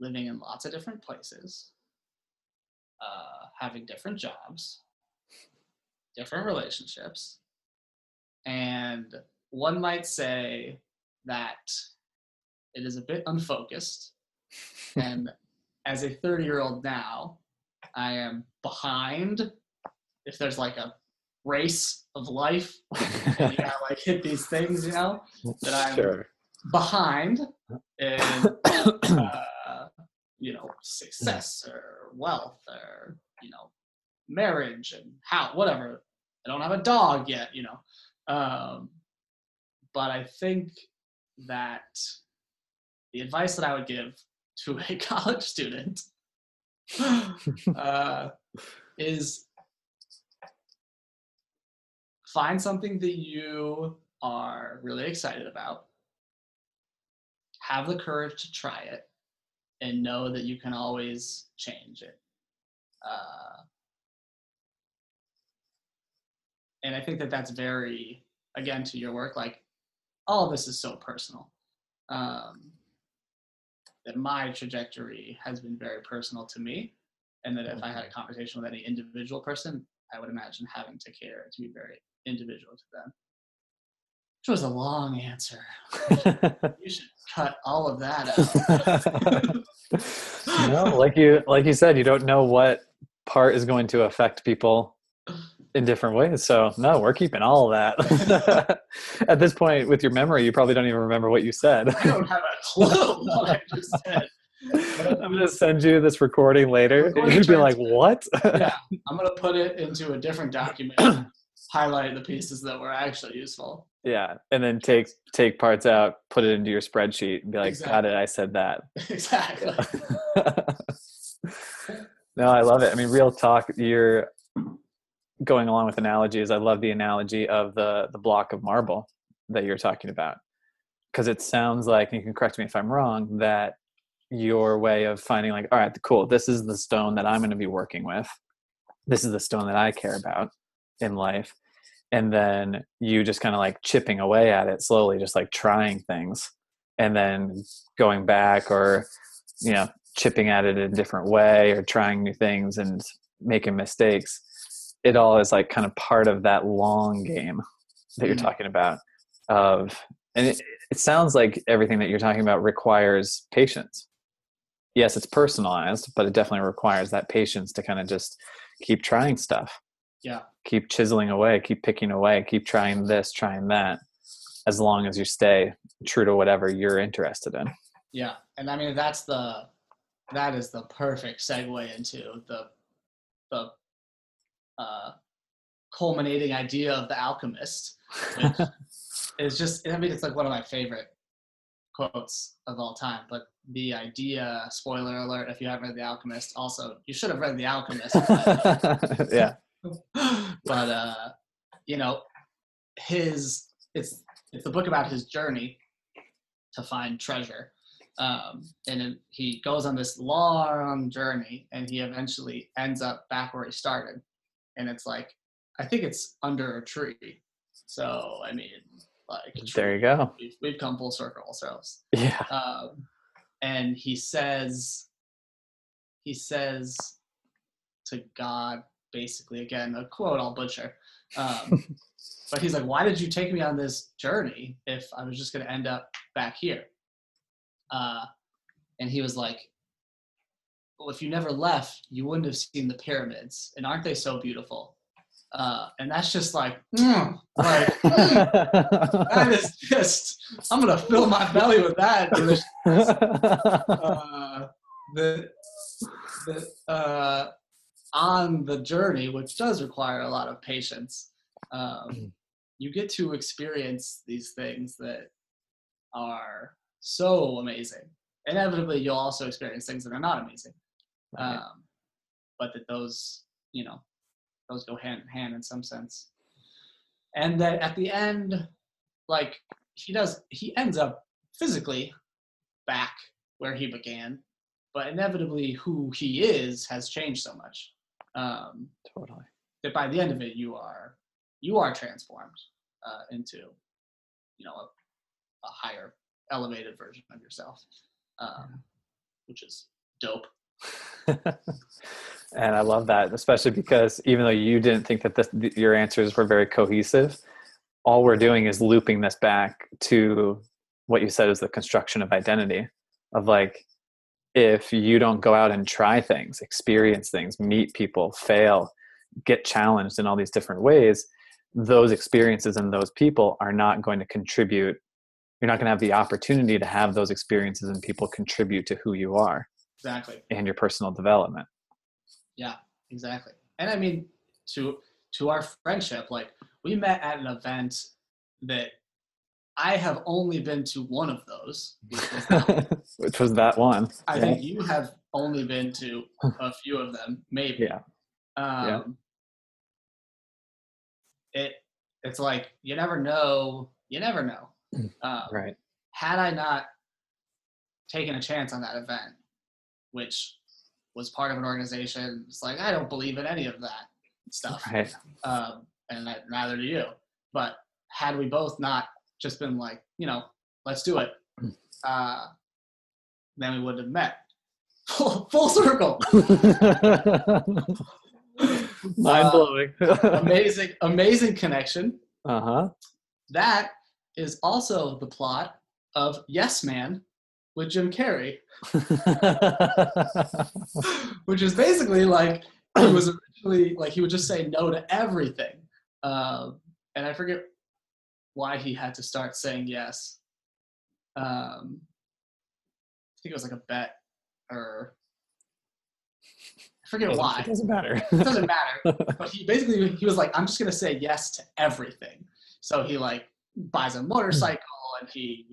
living in lots of different places, uh, having different jobs, different relationships. And one might say that it is a bit unfocused. and as a 30 year old now, I am behind. If there's like a race of life, and you gotta like hit these things, you know, that I'm Sure. Behind in, uh, you know, success or wealth or, you know, marriage and how, whatever. I don't have a dog yet, you know. Um, but I think that the advice that I would give to a college student uh, is find something that you are really excited about, have the courage to try it, and know that you can always change it. Uh, and I think that that's very, again, to your work, like all of this is so personal. Um, that my trajectory has been very personal to me, and that if I had a conversation with any individual person, I would imagine having to care to be very individual to them. Which was a long answer. You should cut all of that out. no, like you like you said, you don't know what part is going to affect people in different ways. So no, we're keeping all of that. At this point, with your memory, you probably don't even remember what you said. I don't have a clue what I just said. I'm gonna send you this recording later. You'd be like, "What?" Yeah, I'm gonna put it into a different document, highlight the pieces that were actually useful. Yeah, and then take take parts out, put it into your spreadsheet, and be like, "Got it. I said that." exactly. no, I love it. I mean, real talk. You're going along with analogies. I love the analogy of the the block of marble that you're talking about because it sounds like, and you can correct me if I'm wrong, that your way of finding like, all right, cool. This is the stone that I'm going to be working with. This is the stone that I care about in life. And then you just kind of like chipping away at it slowly, just like trying things and then going back or, you know, chipping at it in a different way or trying new things and making mistakes. It all is like kind of part of that long game that you're Mhm. talking about of and it, it sounds like everything that you're talking about requires patience yes it's personalized but it definitely requires that patience to kind of just keep trying stuff Yeah. Keep chiseling away keep picking away keep trying this trying that as long as you stay true to whatever you're interested in Yeah, and I mean that's the that is the perfect segue into the the uh, culminating idea of the alchemist, which is just I mean it's like one of my favorite quotes of all time. But the idea, spoiler alert, if you haven't read The Alchemist, also you should have read The Alchemist. but- yeah but uh you know his it's it's the book about his journey to find treasure. Um and then he goes on this long journey and he eventually ends up back where he started. And it's like i think it's under a tree. So i mean like there you go. we've, we've come full circle ourselves. Yeah. Um, and he says he says to god basically again a quote i'll butcher. Um, but he's like why did you take me on this journey if i was just going to end up back here? Uh, and he was like well if you never left you wouldn't have seen the pyramids. And aren't they so beautiful? Uh, and that's just like mm, like mm, that is just i'm gonna fill my belly with that. Uh, the, the uh, on the journey, which does require a lot of patience, um, you get to experience these things that are so amazing. Inevitably, you'll also experience things that are not amazing, Right. um, but that those, you know, those go hand in hand in some sense. and that at the end, like he does, he ends up physically back where he began, but inevitably who he is has changed so much um, totally. that by the end of it you are you are transformed uh, into you know a, a higher elevated version of yourself um, which is dope and I love that, especially because even though you didn't think that this, your answers were very cohesive, all we're doing is looping this back to what you said is the construction of identity of like if you don't go out and try things experience things meet people fail get challenged in all these different ways those experiences and those people are not going to contribute you're not going to have the opportunity to have those experiences and people contribute to who you are exactly. and your personal development. Yeah exactly. And i mean to to our friendship like we met at an event that I have only been to one of those, which was that one. I yeah. think you have only been to a few of them, maybe. Yeah. Um, yeah. It it's like you never know. You never know. Um, right. Had I not taken a chance on that event, which was part of an organization, it's like I don't believe in any of that stuff. Right. Um, and that, neither do you. But had we both not just been like, you know, let's do it, uh, then we would have met. Full, full circle. Mind blowing. uh, amazing, amazing connection. Uh huh. That is also the plot of Yes Man with Jim Carrey, which is basically like he was originally like he would just say no to everything, uh, and I forget why he had to start saying yes. Um, I think it was like a bet or I forget it why. It doesn't matter. it doesn't matter. But he basically he was like, I'm just gonna say yes to everything. So he like buys a motorcycle and he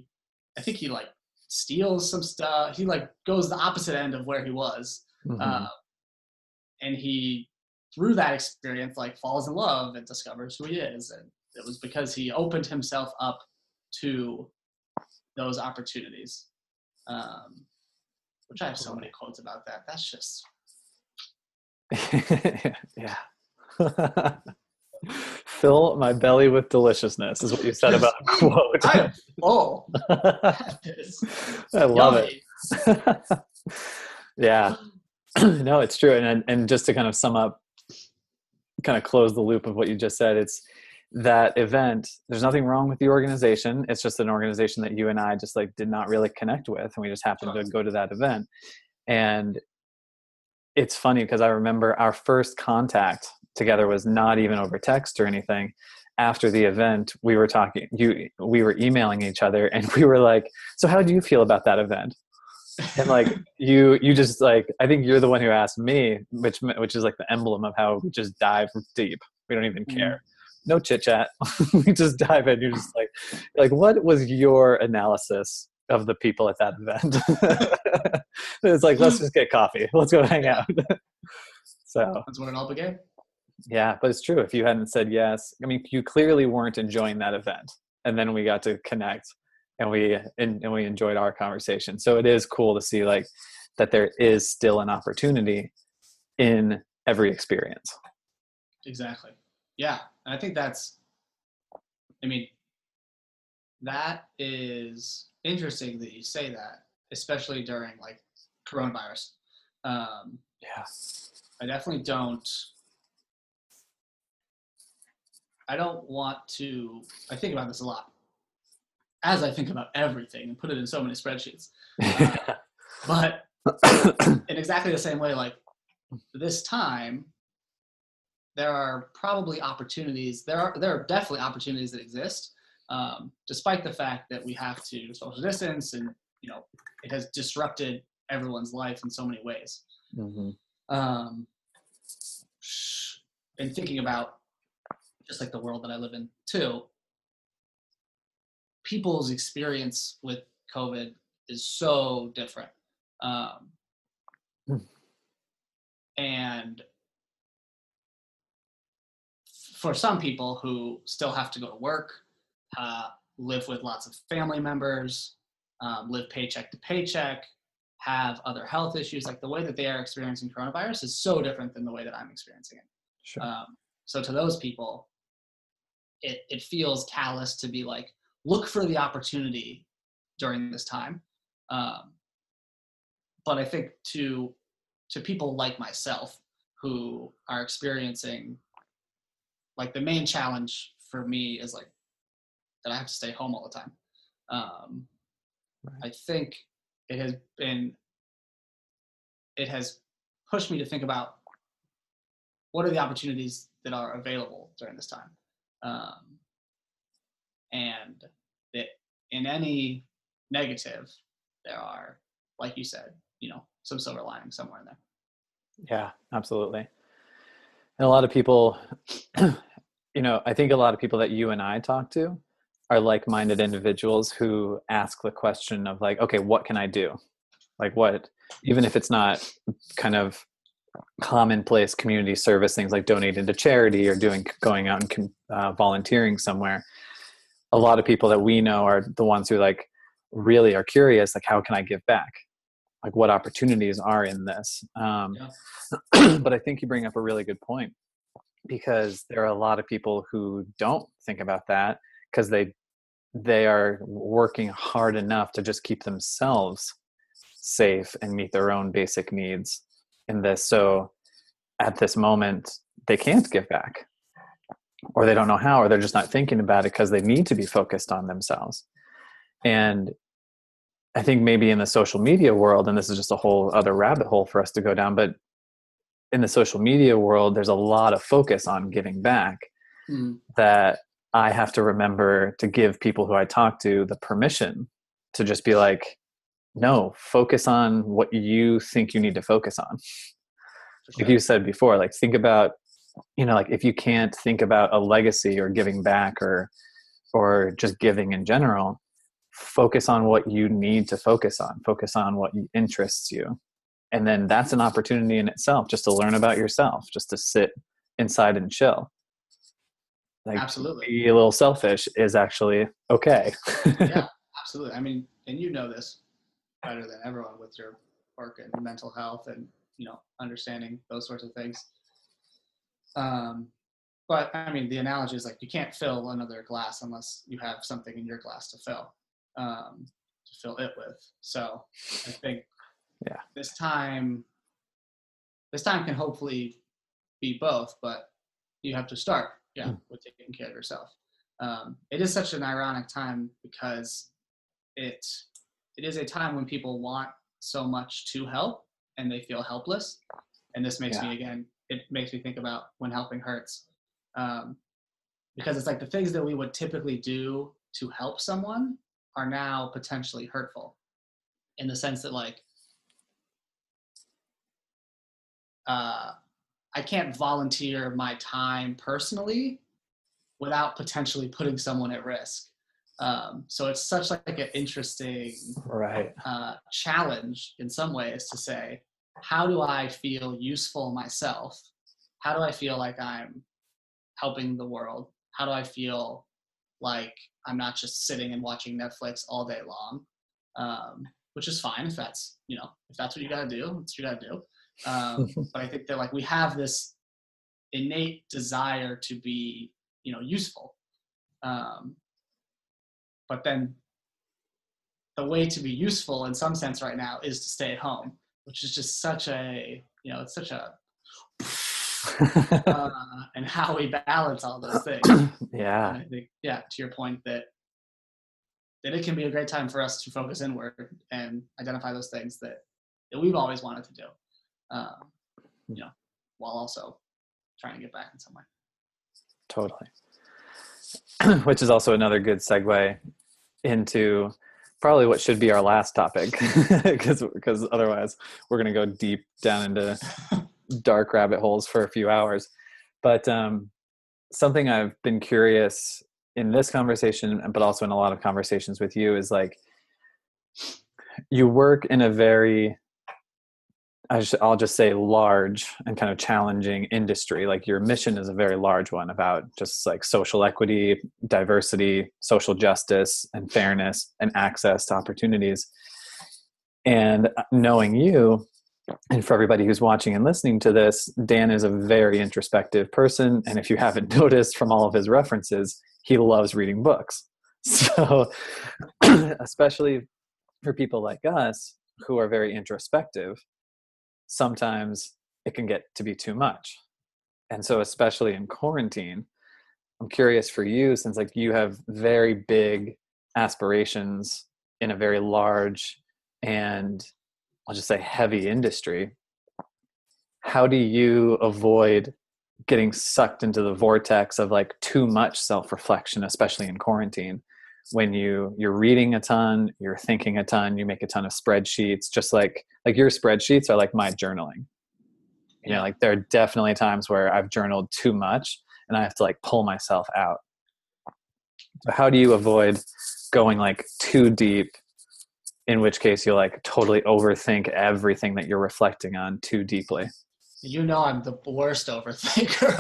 I think he like steals some stuff. He like goes the opposite end of where he was. Mm-hmm. Uh, and he through that experience like falls in love and discovers who he is and it was because he opened himself up to those opportunities. Um, which I have so many quotes about that. That's just yeah. Fill my belly with deliciousness is what you said about quote. I am full. I love yummy. it. yeah. no, it's true. And and just to kind of sum up, kind of close the loop of what you just said, it's that event there's nothing wrong with the organization. It's just an organization that you and i just like did not really connect with and we just happened to go to that event. And it's funny because i remember our first contact together was not even over text or anything. After the event we were talking you we were emailing each other and we were like so how do you feel about that event? And like you you just like i think you're the one who asked me which which is like the emblem of how we just dive deep. We don't even mm-hmm. No chit chat. we just dive in. You're just like, like, what was your analysis of the people at that event? it's like, let's just get coffee. Let's go hang out. so that's when it all began. Yeah, but it's true. If you hadn't said yes, I mean, you clearly weren't enjoying that event, and then we got to connect, and we and, and we enjoyed our conversation. So it is cool to see like that there is still an opportunity in every experience. Exactly. Yeah, I think that's, I mean, that is interesting that you say that, especially during like coronavirus. Um, yeah. I definitely don't. I don't want to. I think about this a lot, as I think about everything and put it in so many spreadsheets. Uh, but in exactly the same way, like this time, there are probably opportunities. There are there are definitely opportunities that exist, um, despite the fact that we have to social distance and you know it has disrupted everyone's life in so many ways. Mm-hmm. Um, and thinking about just like the world that I live in too, people's experience with COVID is so different. Um, mm. And for some people who still have to go to work, uh, live with lots of family members, um, live paycheck to paycheck, have other health issues, like the way that they are experiencing coronavirus is so different than the way that I'm experiencing it. Sure. Um, so to those people, it it feels callous to be like, look for the opportunity during this time. Um, but I think to to people like myself who are experiencing like the main challenge for me is like that I have to stay home all the time. Um, Right. I think it has been it has pushed me to think about what are the opportunities that are available during this time um, and that in any negative there are like you said you know some silver lining somewhere in there Yeah, absolutely. And a lot of people, you know, I think a lot of people that you and I talk to are like minded individuals who ask the question of, like, okay, what can I do? Like, what, even if it's not kind of commonplace community service things like donating to charity or doing going out and uh, volunteering somewhere a lot of people that we know are the ones who like really are curious like how can i give back? Like what opportunities are in this? Um, but i think you bring up a really good point because there are a lot of people who don't think about that because they they are working hard enough to just keep themselves safe and meet their own basic needs in this so at this moment they can't give back or they don't know how or they're just not thinking about it because they need to be focused on themselves. And i think maybe in the social media world and this is just a whole other rabbit hole for us to go down but in the social media world there's a lot of focus on giving back Mm, that i have to remember to give people who i talk to the permission to just be like no focus on what you think you need to focus on. Like you said before like think about you know like if you can't think about a legacy or giving back or or just giving in general focus on what you need to focus on. Focus on what interests you and then that's an opportunity in itself just to learn about yourself just to sit inside and chill like Absolutely. be a little selfish is actually okay yeah, absolutely. I mean, and you know this better than everyone with your work and mental health and you know understanding those sorts of things. Um, but I mean, the analogy is like you can't fill another glass unless you have something in your glass to fill, um, to fill it with. So I think Yeah. this time, this time can hopefully be both, but you have to start, yeah, Mm. with taking care of yourself. Um, it is such an ironic time because it it is a time when people want so much to help and they feel helpless and this makes me again it makes me think about when helping hurts um, because it's like the things that we would typically do to help someone are now potentially hurtful in the sense that like uh, i can't volunteer my time personally without potentially putting someone at risk um, so it's such like an interesting right uh, challenge in some ways to say, how do I feel useful myself? How do I feel like I'm helping the world? How do I feel like I'm not just sitting and watching Netflix all day long? Um, which is fine if that's you know if that's what you got to do, that's what you got to do. Um, but I think that like we have this innate desire to be you know useful. Um, but then the way to be useful in some sense right now is to stay at home, which is just such a you know it's such a uh, and how we balance all those things. And yeah I think yeah, to your point that that it can be a great time for us to focus inward and identify those things that that we've always wanted to do, um, you know, while also trying to get back in some way. Totally. Which is also another good segue into probably what should be our last topic because because otherwise we're going to go deep down into dark rabbit holes for a few hours. But um, something I've been curious in this conversation, but also in a lot of conversations with you, is like you work in a very I will just say large and kind of challenging industry. Like your mission is a very large one about just like social equity, diversity, social justice, and fairness and access to opportunities. And uh, knowing you, and for everybody who's watching and listening to this, Dan is a very introspective person. And if you haven't noticed from all of his references, he loves reading books. So, especially for people like us who are very introspective, sometimes it can get to be too much. And so, especially in quarantine, I'm curious for you since like you have very big aspirations in a very large and I'll just say heavy industry. How do you avoid getting sucked into the vortex of like too much self-reflection, especially in quarantine? When you you're reading a ton, you're thinking a ton, you make a ton of spreadsheets, just like like your spreadsheets are like my journaling. You know, like there are definitely times where I've journaled too much and I have to like pull myself out. So how do you avoid going like too deep in which case you'll like totally overthink everything that you're reflecting on too deeply. You know I'm the worst overthinker.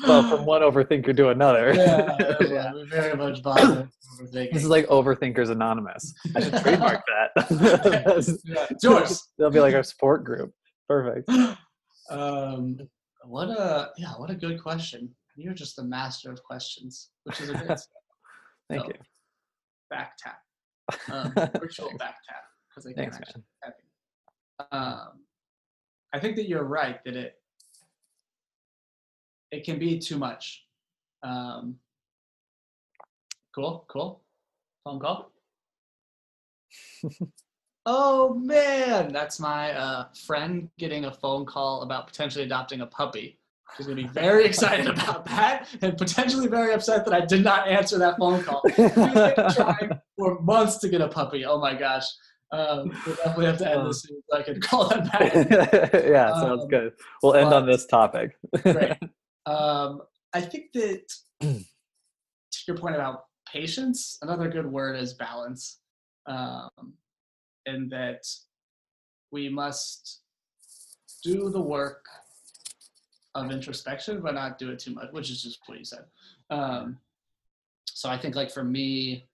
well, from one overthinker to another. yeah, yeah. Very much bothered. This is like Overthinkers Anonymous. I should trademark that. yeah. They'll be like our support group. Perfect. Um, what a yeah, what a good question. You're just the master of questions, which is a great. Thank so, you. Back tap um, virtual back tap because I can't actually tap um, I think that you're right that it it can be too much. Um, cool, cool. Phone call. oh man, that's my uh, friend getting a phone call about potentially adopting a puppy. She's to be very excited about that and potentially very upset that I did not answer that phone call. We've been trying for months to get a puppy. Oh my gosh. Um, we'll definitely have to end this so I can call them back. yeah, sounds um, good. We'll end on this topic. great. Um, I think that to your point about patience, another good word is balance. Um, and that we must do the work of introspection, but not do it too much, which is just what you said. Um, so I think like for me,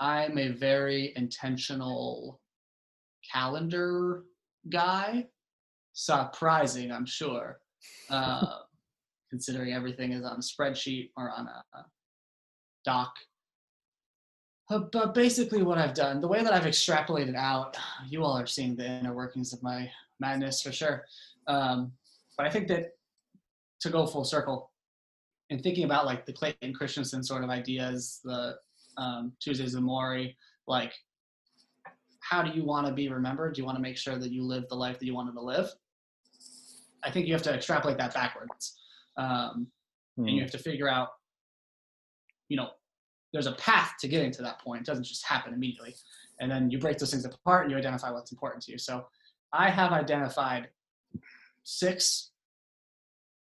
I'm a very intentional calendar guy. Surprising, I'm sure, uh, considering everything is on a spreadsheet or on a, a doc. Uh, but basically, what I've done, the way that I've extrapolated out, you all are seeing the inner workings of my madness for sure. Um, but I think that to go full circle and thinking about like the Clayton Christensen sort of ideas, the um, Tuesdays of Morrie, like how do you want to be remembered? Do you want to make sure that you live the life that you wanted to live? I think you have to extrapolate that backwards. Um, mm. And you hmm. have to figure out, you know, there's a path to getting to that point. It doesn't just happen immediately. And then you break those things apart and you identify what's important to you. So I have identified six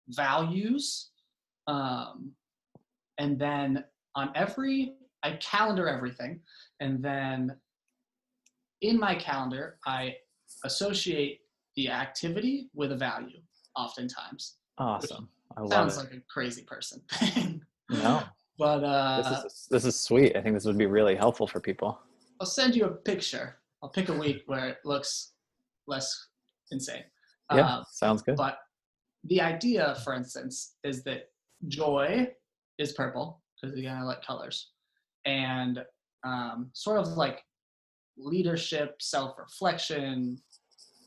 values. Um, and then on every, I calendar everything. And then in my calendar, I associate the activity with a value oftentimes. Awesome. I love sounds it. like a crazy person no. But uh, this is this is sweet. I think this would be really helpful for people. I'll send you a picture. I'll pick a week where it looks less insane. Yeah, uh, sounds good. But the idea, for instance, is that joy is purple because again, I like colors, and um, sort of like leadership, self-reflection,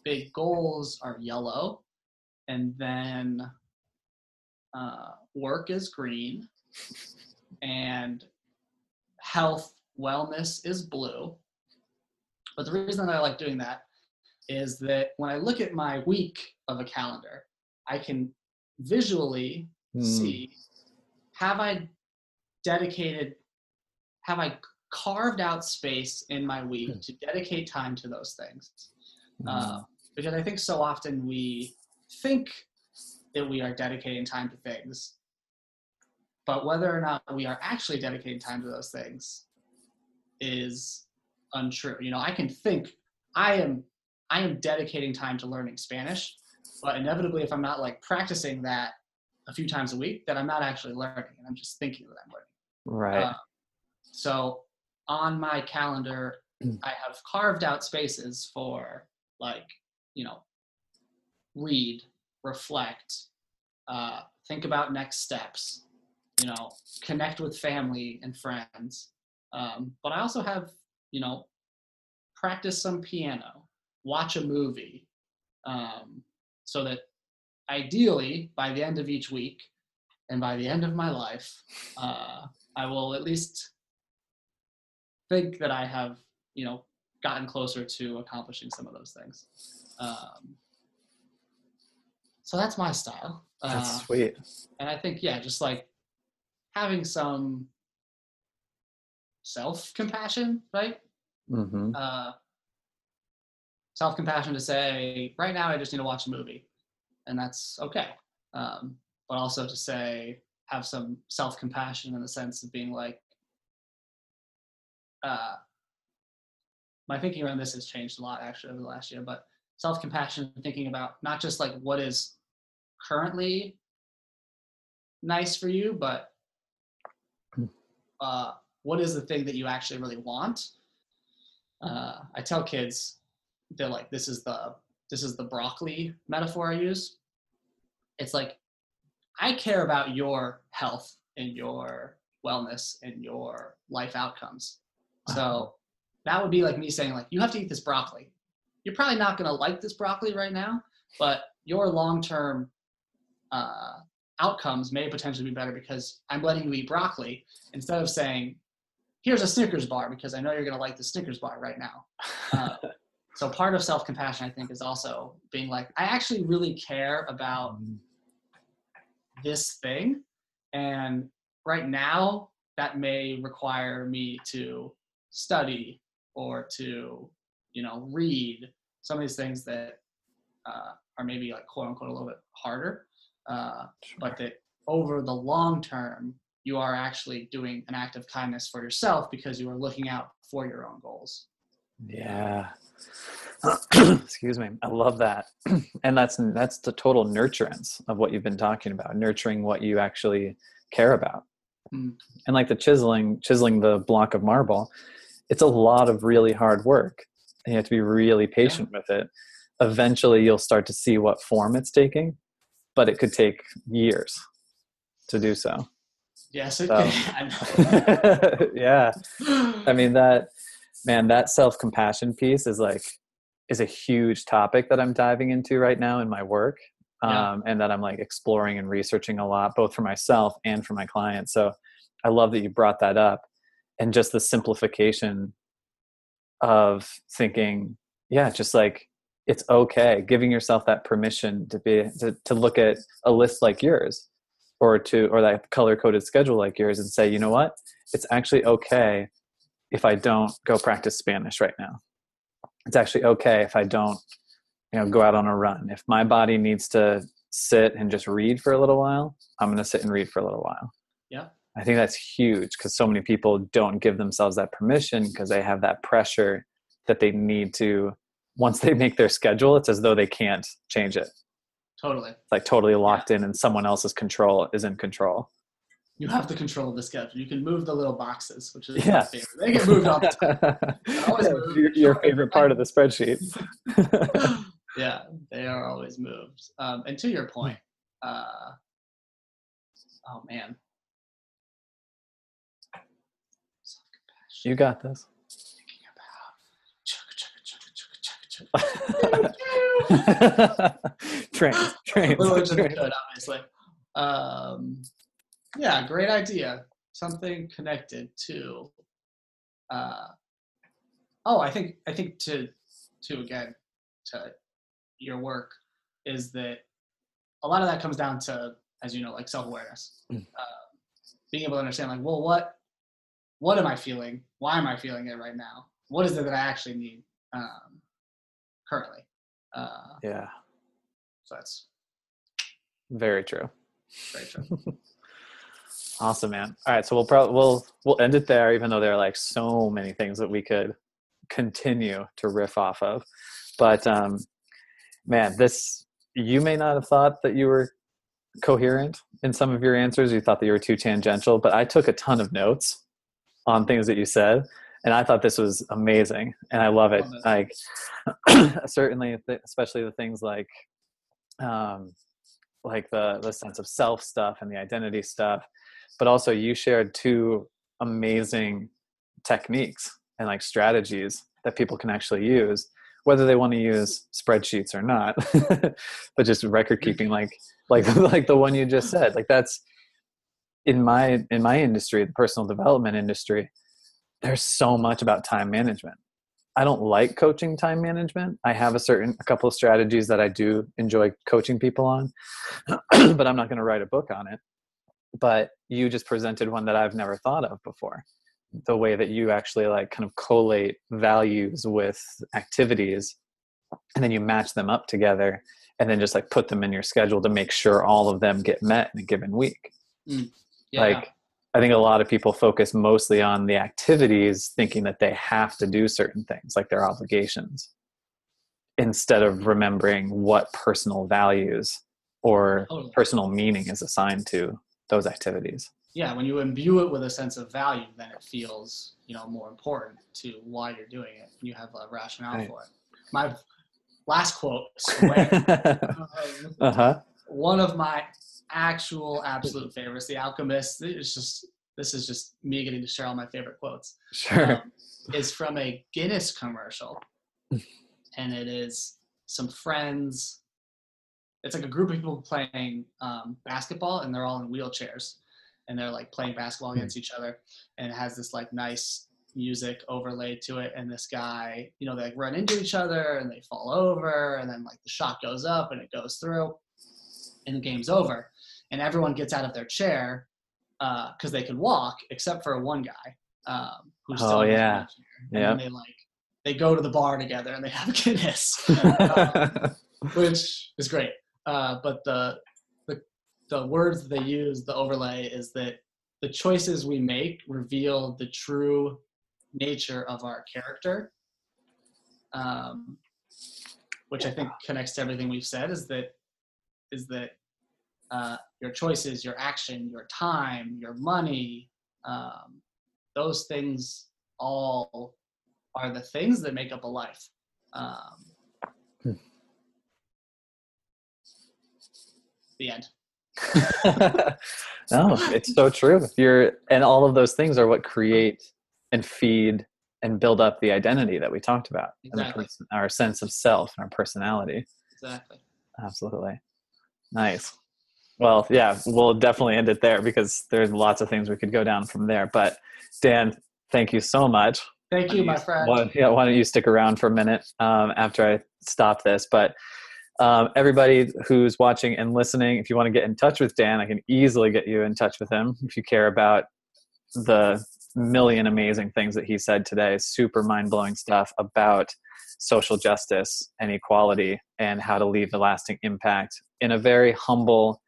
big goals are yellow, and then uh, work is green, and health, wellness is blue. But the reason that I like doing that is that when I look at my week of a calendar, I can visually mm. see have I dedicated, have I carved out space in my week mm. to dedicate time to those things? Mm. Uh, because I think so often we think that we are dedicating time to things, but whether or not we are actually dedicating time to those things is untrue. You know, I can think I am I am dedicating time to learning Spanish, but inevitably, if I'm not like practicing that a few times a week, then I'm not actually learning, and I'm just thinking that I'm learning. Right. Uh, so on my calendar, I have carved out spaces for like, you know, read, reflect, uh, think about next steps, you know, connect with family and friends. Um, but I also have, you know, practice some piano, watch a movie, um, so that ideally by the end of each week and by the end of my life, uh, I will at least think that I have, you know, gotten closer to accomplishing some of those things. Um, so that's my style. That's Uh, sweet. and I think, yeah, just like having some self compassion, right? hmm Uh, self compassion to say, right now, I just need to watch a movie, and that's okay. Um, but also to say, have some self compassion in the sense of being like, uh, my thinking around this has changed a lot actually over the last year, but self compassion, thinking about not just like what is currently nice for you, but uh, what is the thing that you actually really want? Uh, I tell kids, they're like, this is the this is the broccoli metaphor I use. It's like, I care about your health and your wellness and your life outcomes. So that would be like me saying, like, you have to eat this broccoli. You're probably not going to like this broccoli right now, but your long-term uh, outcomes may potentially be better because I'm letting you eat broccoli instead of saying, here's a Snickers bar because I know you're going to like the Snickers bar right now. Uh, so part of self-compassion, I think, is also being like, I actually really care about this thing, and right now that may require me to study or to, you know, read some of these things that uh, are maybe like quote unquote a little bit harder, uh, but that over the long term you are actually doing an act of kindness for yourself because you are looking out for your own goals. Yeah. Excuse me. I love that. And that's that's the total nurturance of what you've been talking about, nurturing what you actually care about. Mm. And like the chiseling chiseling the block of marble, it's a lot of really hard work. And you have to be really patient with it. Eventually you'll start to see what form it's taking, but it could take years to do so. Yes, it So- can. yeah. I mean that man, that self-compassion piece is like is a huge topic that I'm diving into right now in my work. Yeah. Um, and that I'm like exploring and researching a lot, both for myself and for my clients. So I love that you brought that up and just the simplification of thinking, yeah, just like it's okay, giving yourself that permission to be to, to look at a list like yours or to or that color coded schedule like yours and say, you know what? It's actually okay if I don't go practice Spanish right now. It's actually okay if I don't, you know, go out on a run. If my body needs to sit and just read for a little while, I'm going to sit and read for a little while. Yeah. I think that's huge because so many people don't give themselves that permission because they have that pressure that they need to. Once they make their schedule, it's as though they can't change it. totally. It's like totally locked in, and someone else's control is in control. You have the control of the schedule. You can move the little boxes, which is Yeah. my favorite. They get moved all the time. Yeah, your, your favorite part of the spreadsheet. yeah, they are always moved. Um, and to your point, uh, oh man, you got this. Thinking about chugga, chugga, chugga, chugga, chugga, chugga. trains, trains. Into the trains. code, obviously. Um, yeah, great idea. Something connected to. Uh, oh, I think I think to to again to your work is that a lot of that comes down to, as you know, like self awareness, Mm. uh, being able to understand like, well, what what am I feeling? Why am I feeling it right now? What is it that I actually need um, currently? Uh, Yeah, so that's very true. very true. Awesome, man. All right, so we'll probably we'll we'll end it there, even though there are like so many things that we could continue to riff off of. But um, man, this you may not have thought that you were coherent in some of your answers. You thought that you were too tangential, but I took a ton of notes on things that you said, and I thought this was amazing, and I love it. Like certainly, especially the things like um, like the the sense of self stuff and the identity stuff, but also you shared two amazing techniques and like strategies that people can actually use whether they want to use spreadsheets or not but just record keeping like like like the one you just said like that's in my in my industry the personal development industry there's so much about time management. I don't like coaching time management. I have a certain a couple of strategies that i do enjoy coaching people on but i'm not going to write a book on it. But you just presented one that i've never thought of before. The way that you actually like kind of collate values with activities and then you match them up together and then just like put them in your schedule to make sure all of them get met in a given week. Mm, yeah. like i think a lot of people focus mostly on the activities thinking that they have to do certain things like their obligations instead of remembering what personal values or totally. personal meaning is assigned to those activities yeah, when you imbue it with a sense of value, then it feels you know more important to why you're doing it. You have a rationale right. for it. My last quote: um, uh-huh. One of my actual absolute favorites, The Alchemist. It's just this is just me getting to share all my favorite quotes. Sure. Um, is from a Guinness commercial, and it is some friends. It's like a group of people playing um, basketball, and they're all in wheelchairs and they're like playing basketball hmm. against each other and it has this like nice music overlaid to it and this guy you know they like run into each other and they fall over and then like the shot goes up and it goes through and the game's over and everyone gets out of their chair because uh, they can walk except for one guy um, who's still oh yeah yeah they like they go to the bar together and they have Guinness, uh, which is great. Uh, but the the words that they use, the overlay, is that the choices we make reveal the true nature of our character. Um, which I think connects to everything we've said is that is that uh, your choices, your action, your time, your money, um, those things all are the things that make up a life. Um, hmm. The end. no, it's so true. You're and all of those things are what create and feed and build up the identity that we talked about exactly. person, our sense of self and our personality. Exactly. Absolutely. Nice. Well, yeah, we'll definitely end it there because there's lots of things we could go down from there. But Dan, thank you so much. Thank you, my friend. Why, yeah, why don't you stick around for a minute um, after I stop this? But um, everybody who's watching and listening, if you want to get in touch with Dan, I can easily get you in touch with him if you care about the million amazing things that he said today. Super mind blowing stuff about social justice and equality and how to leave a lasting impact in a very humble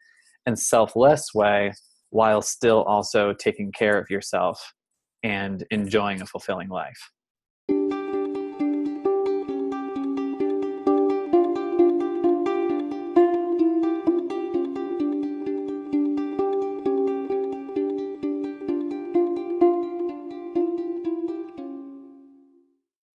and selfless way while still also taking care of yourself and enjoying a fulfilling life.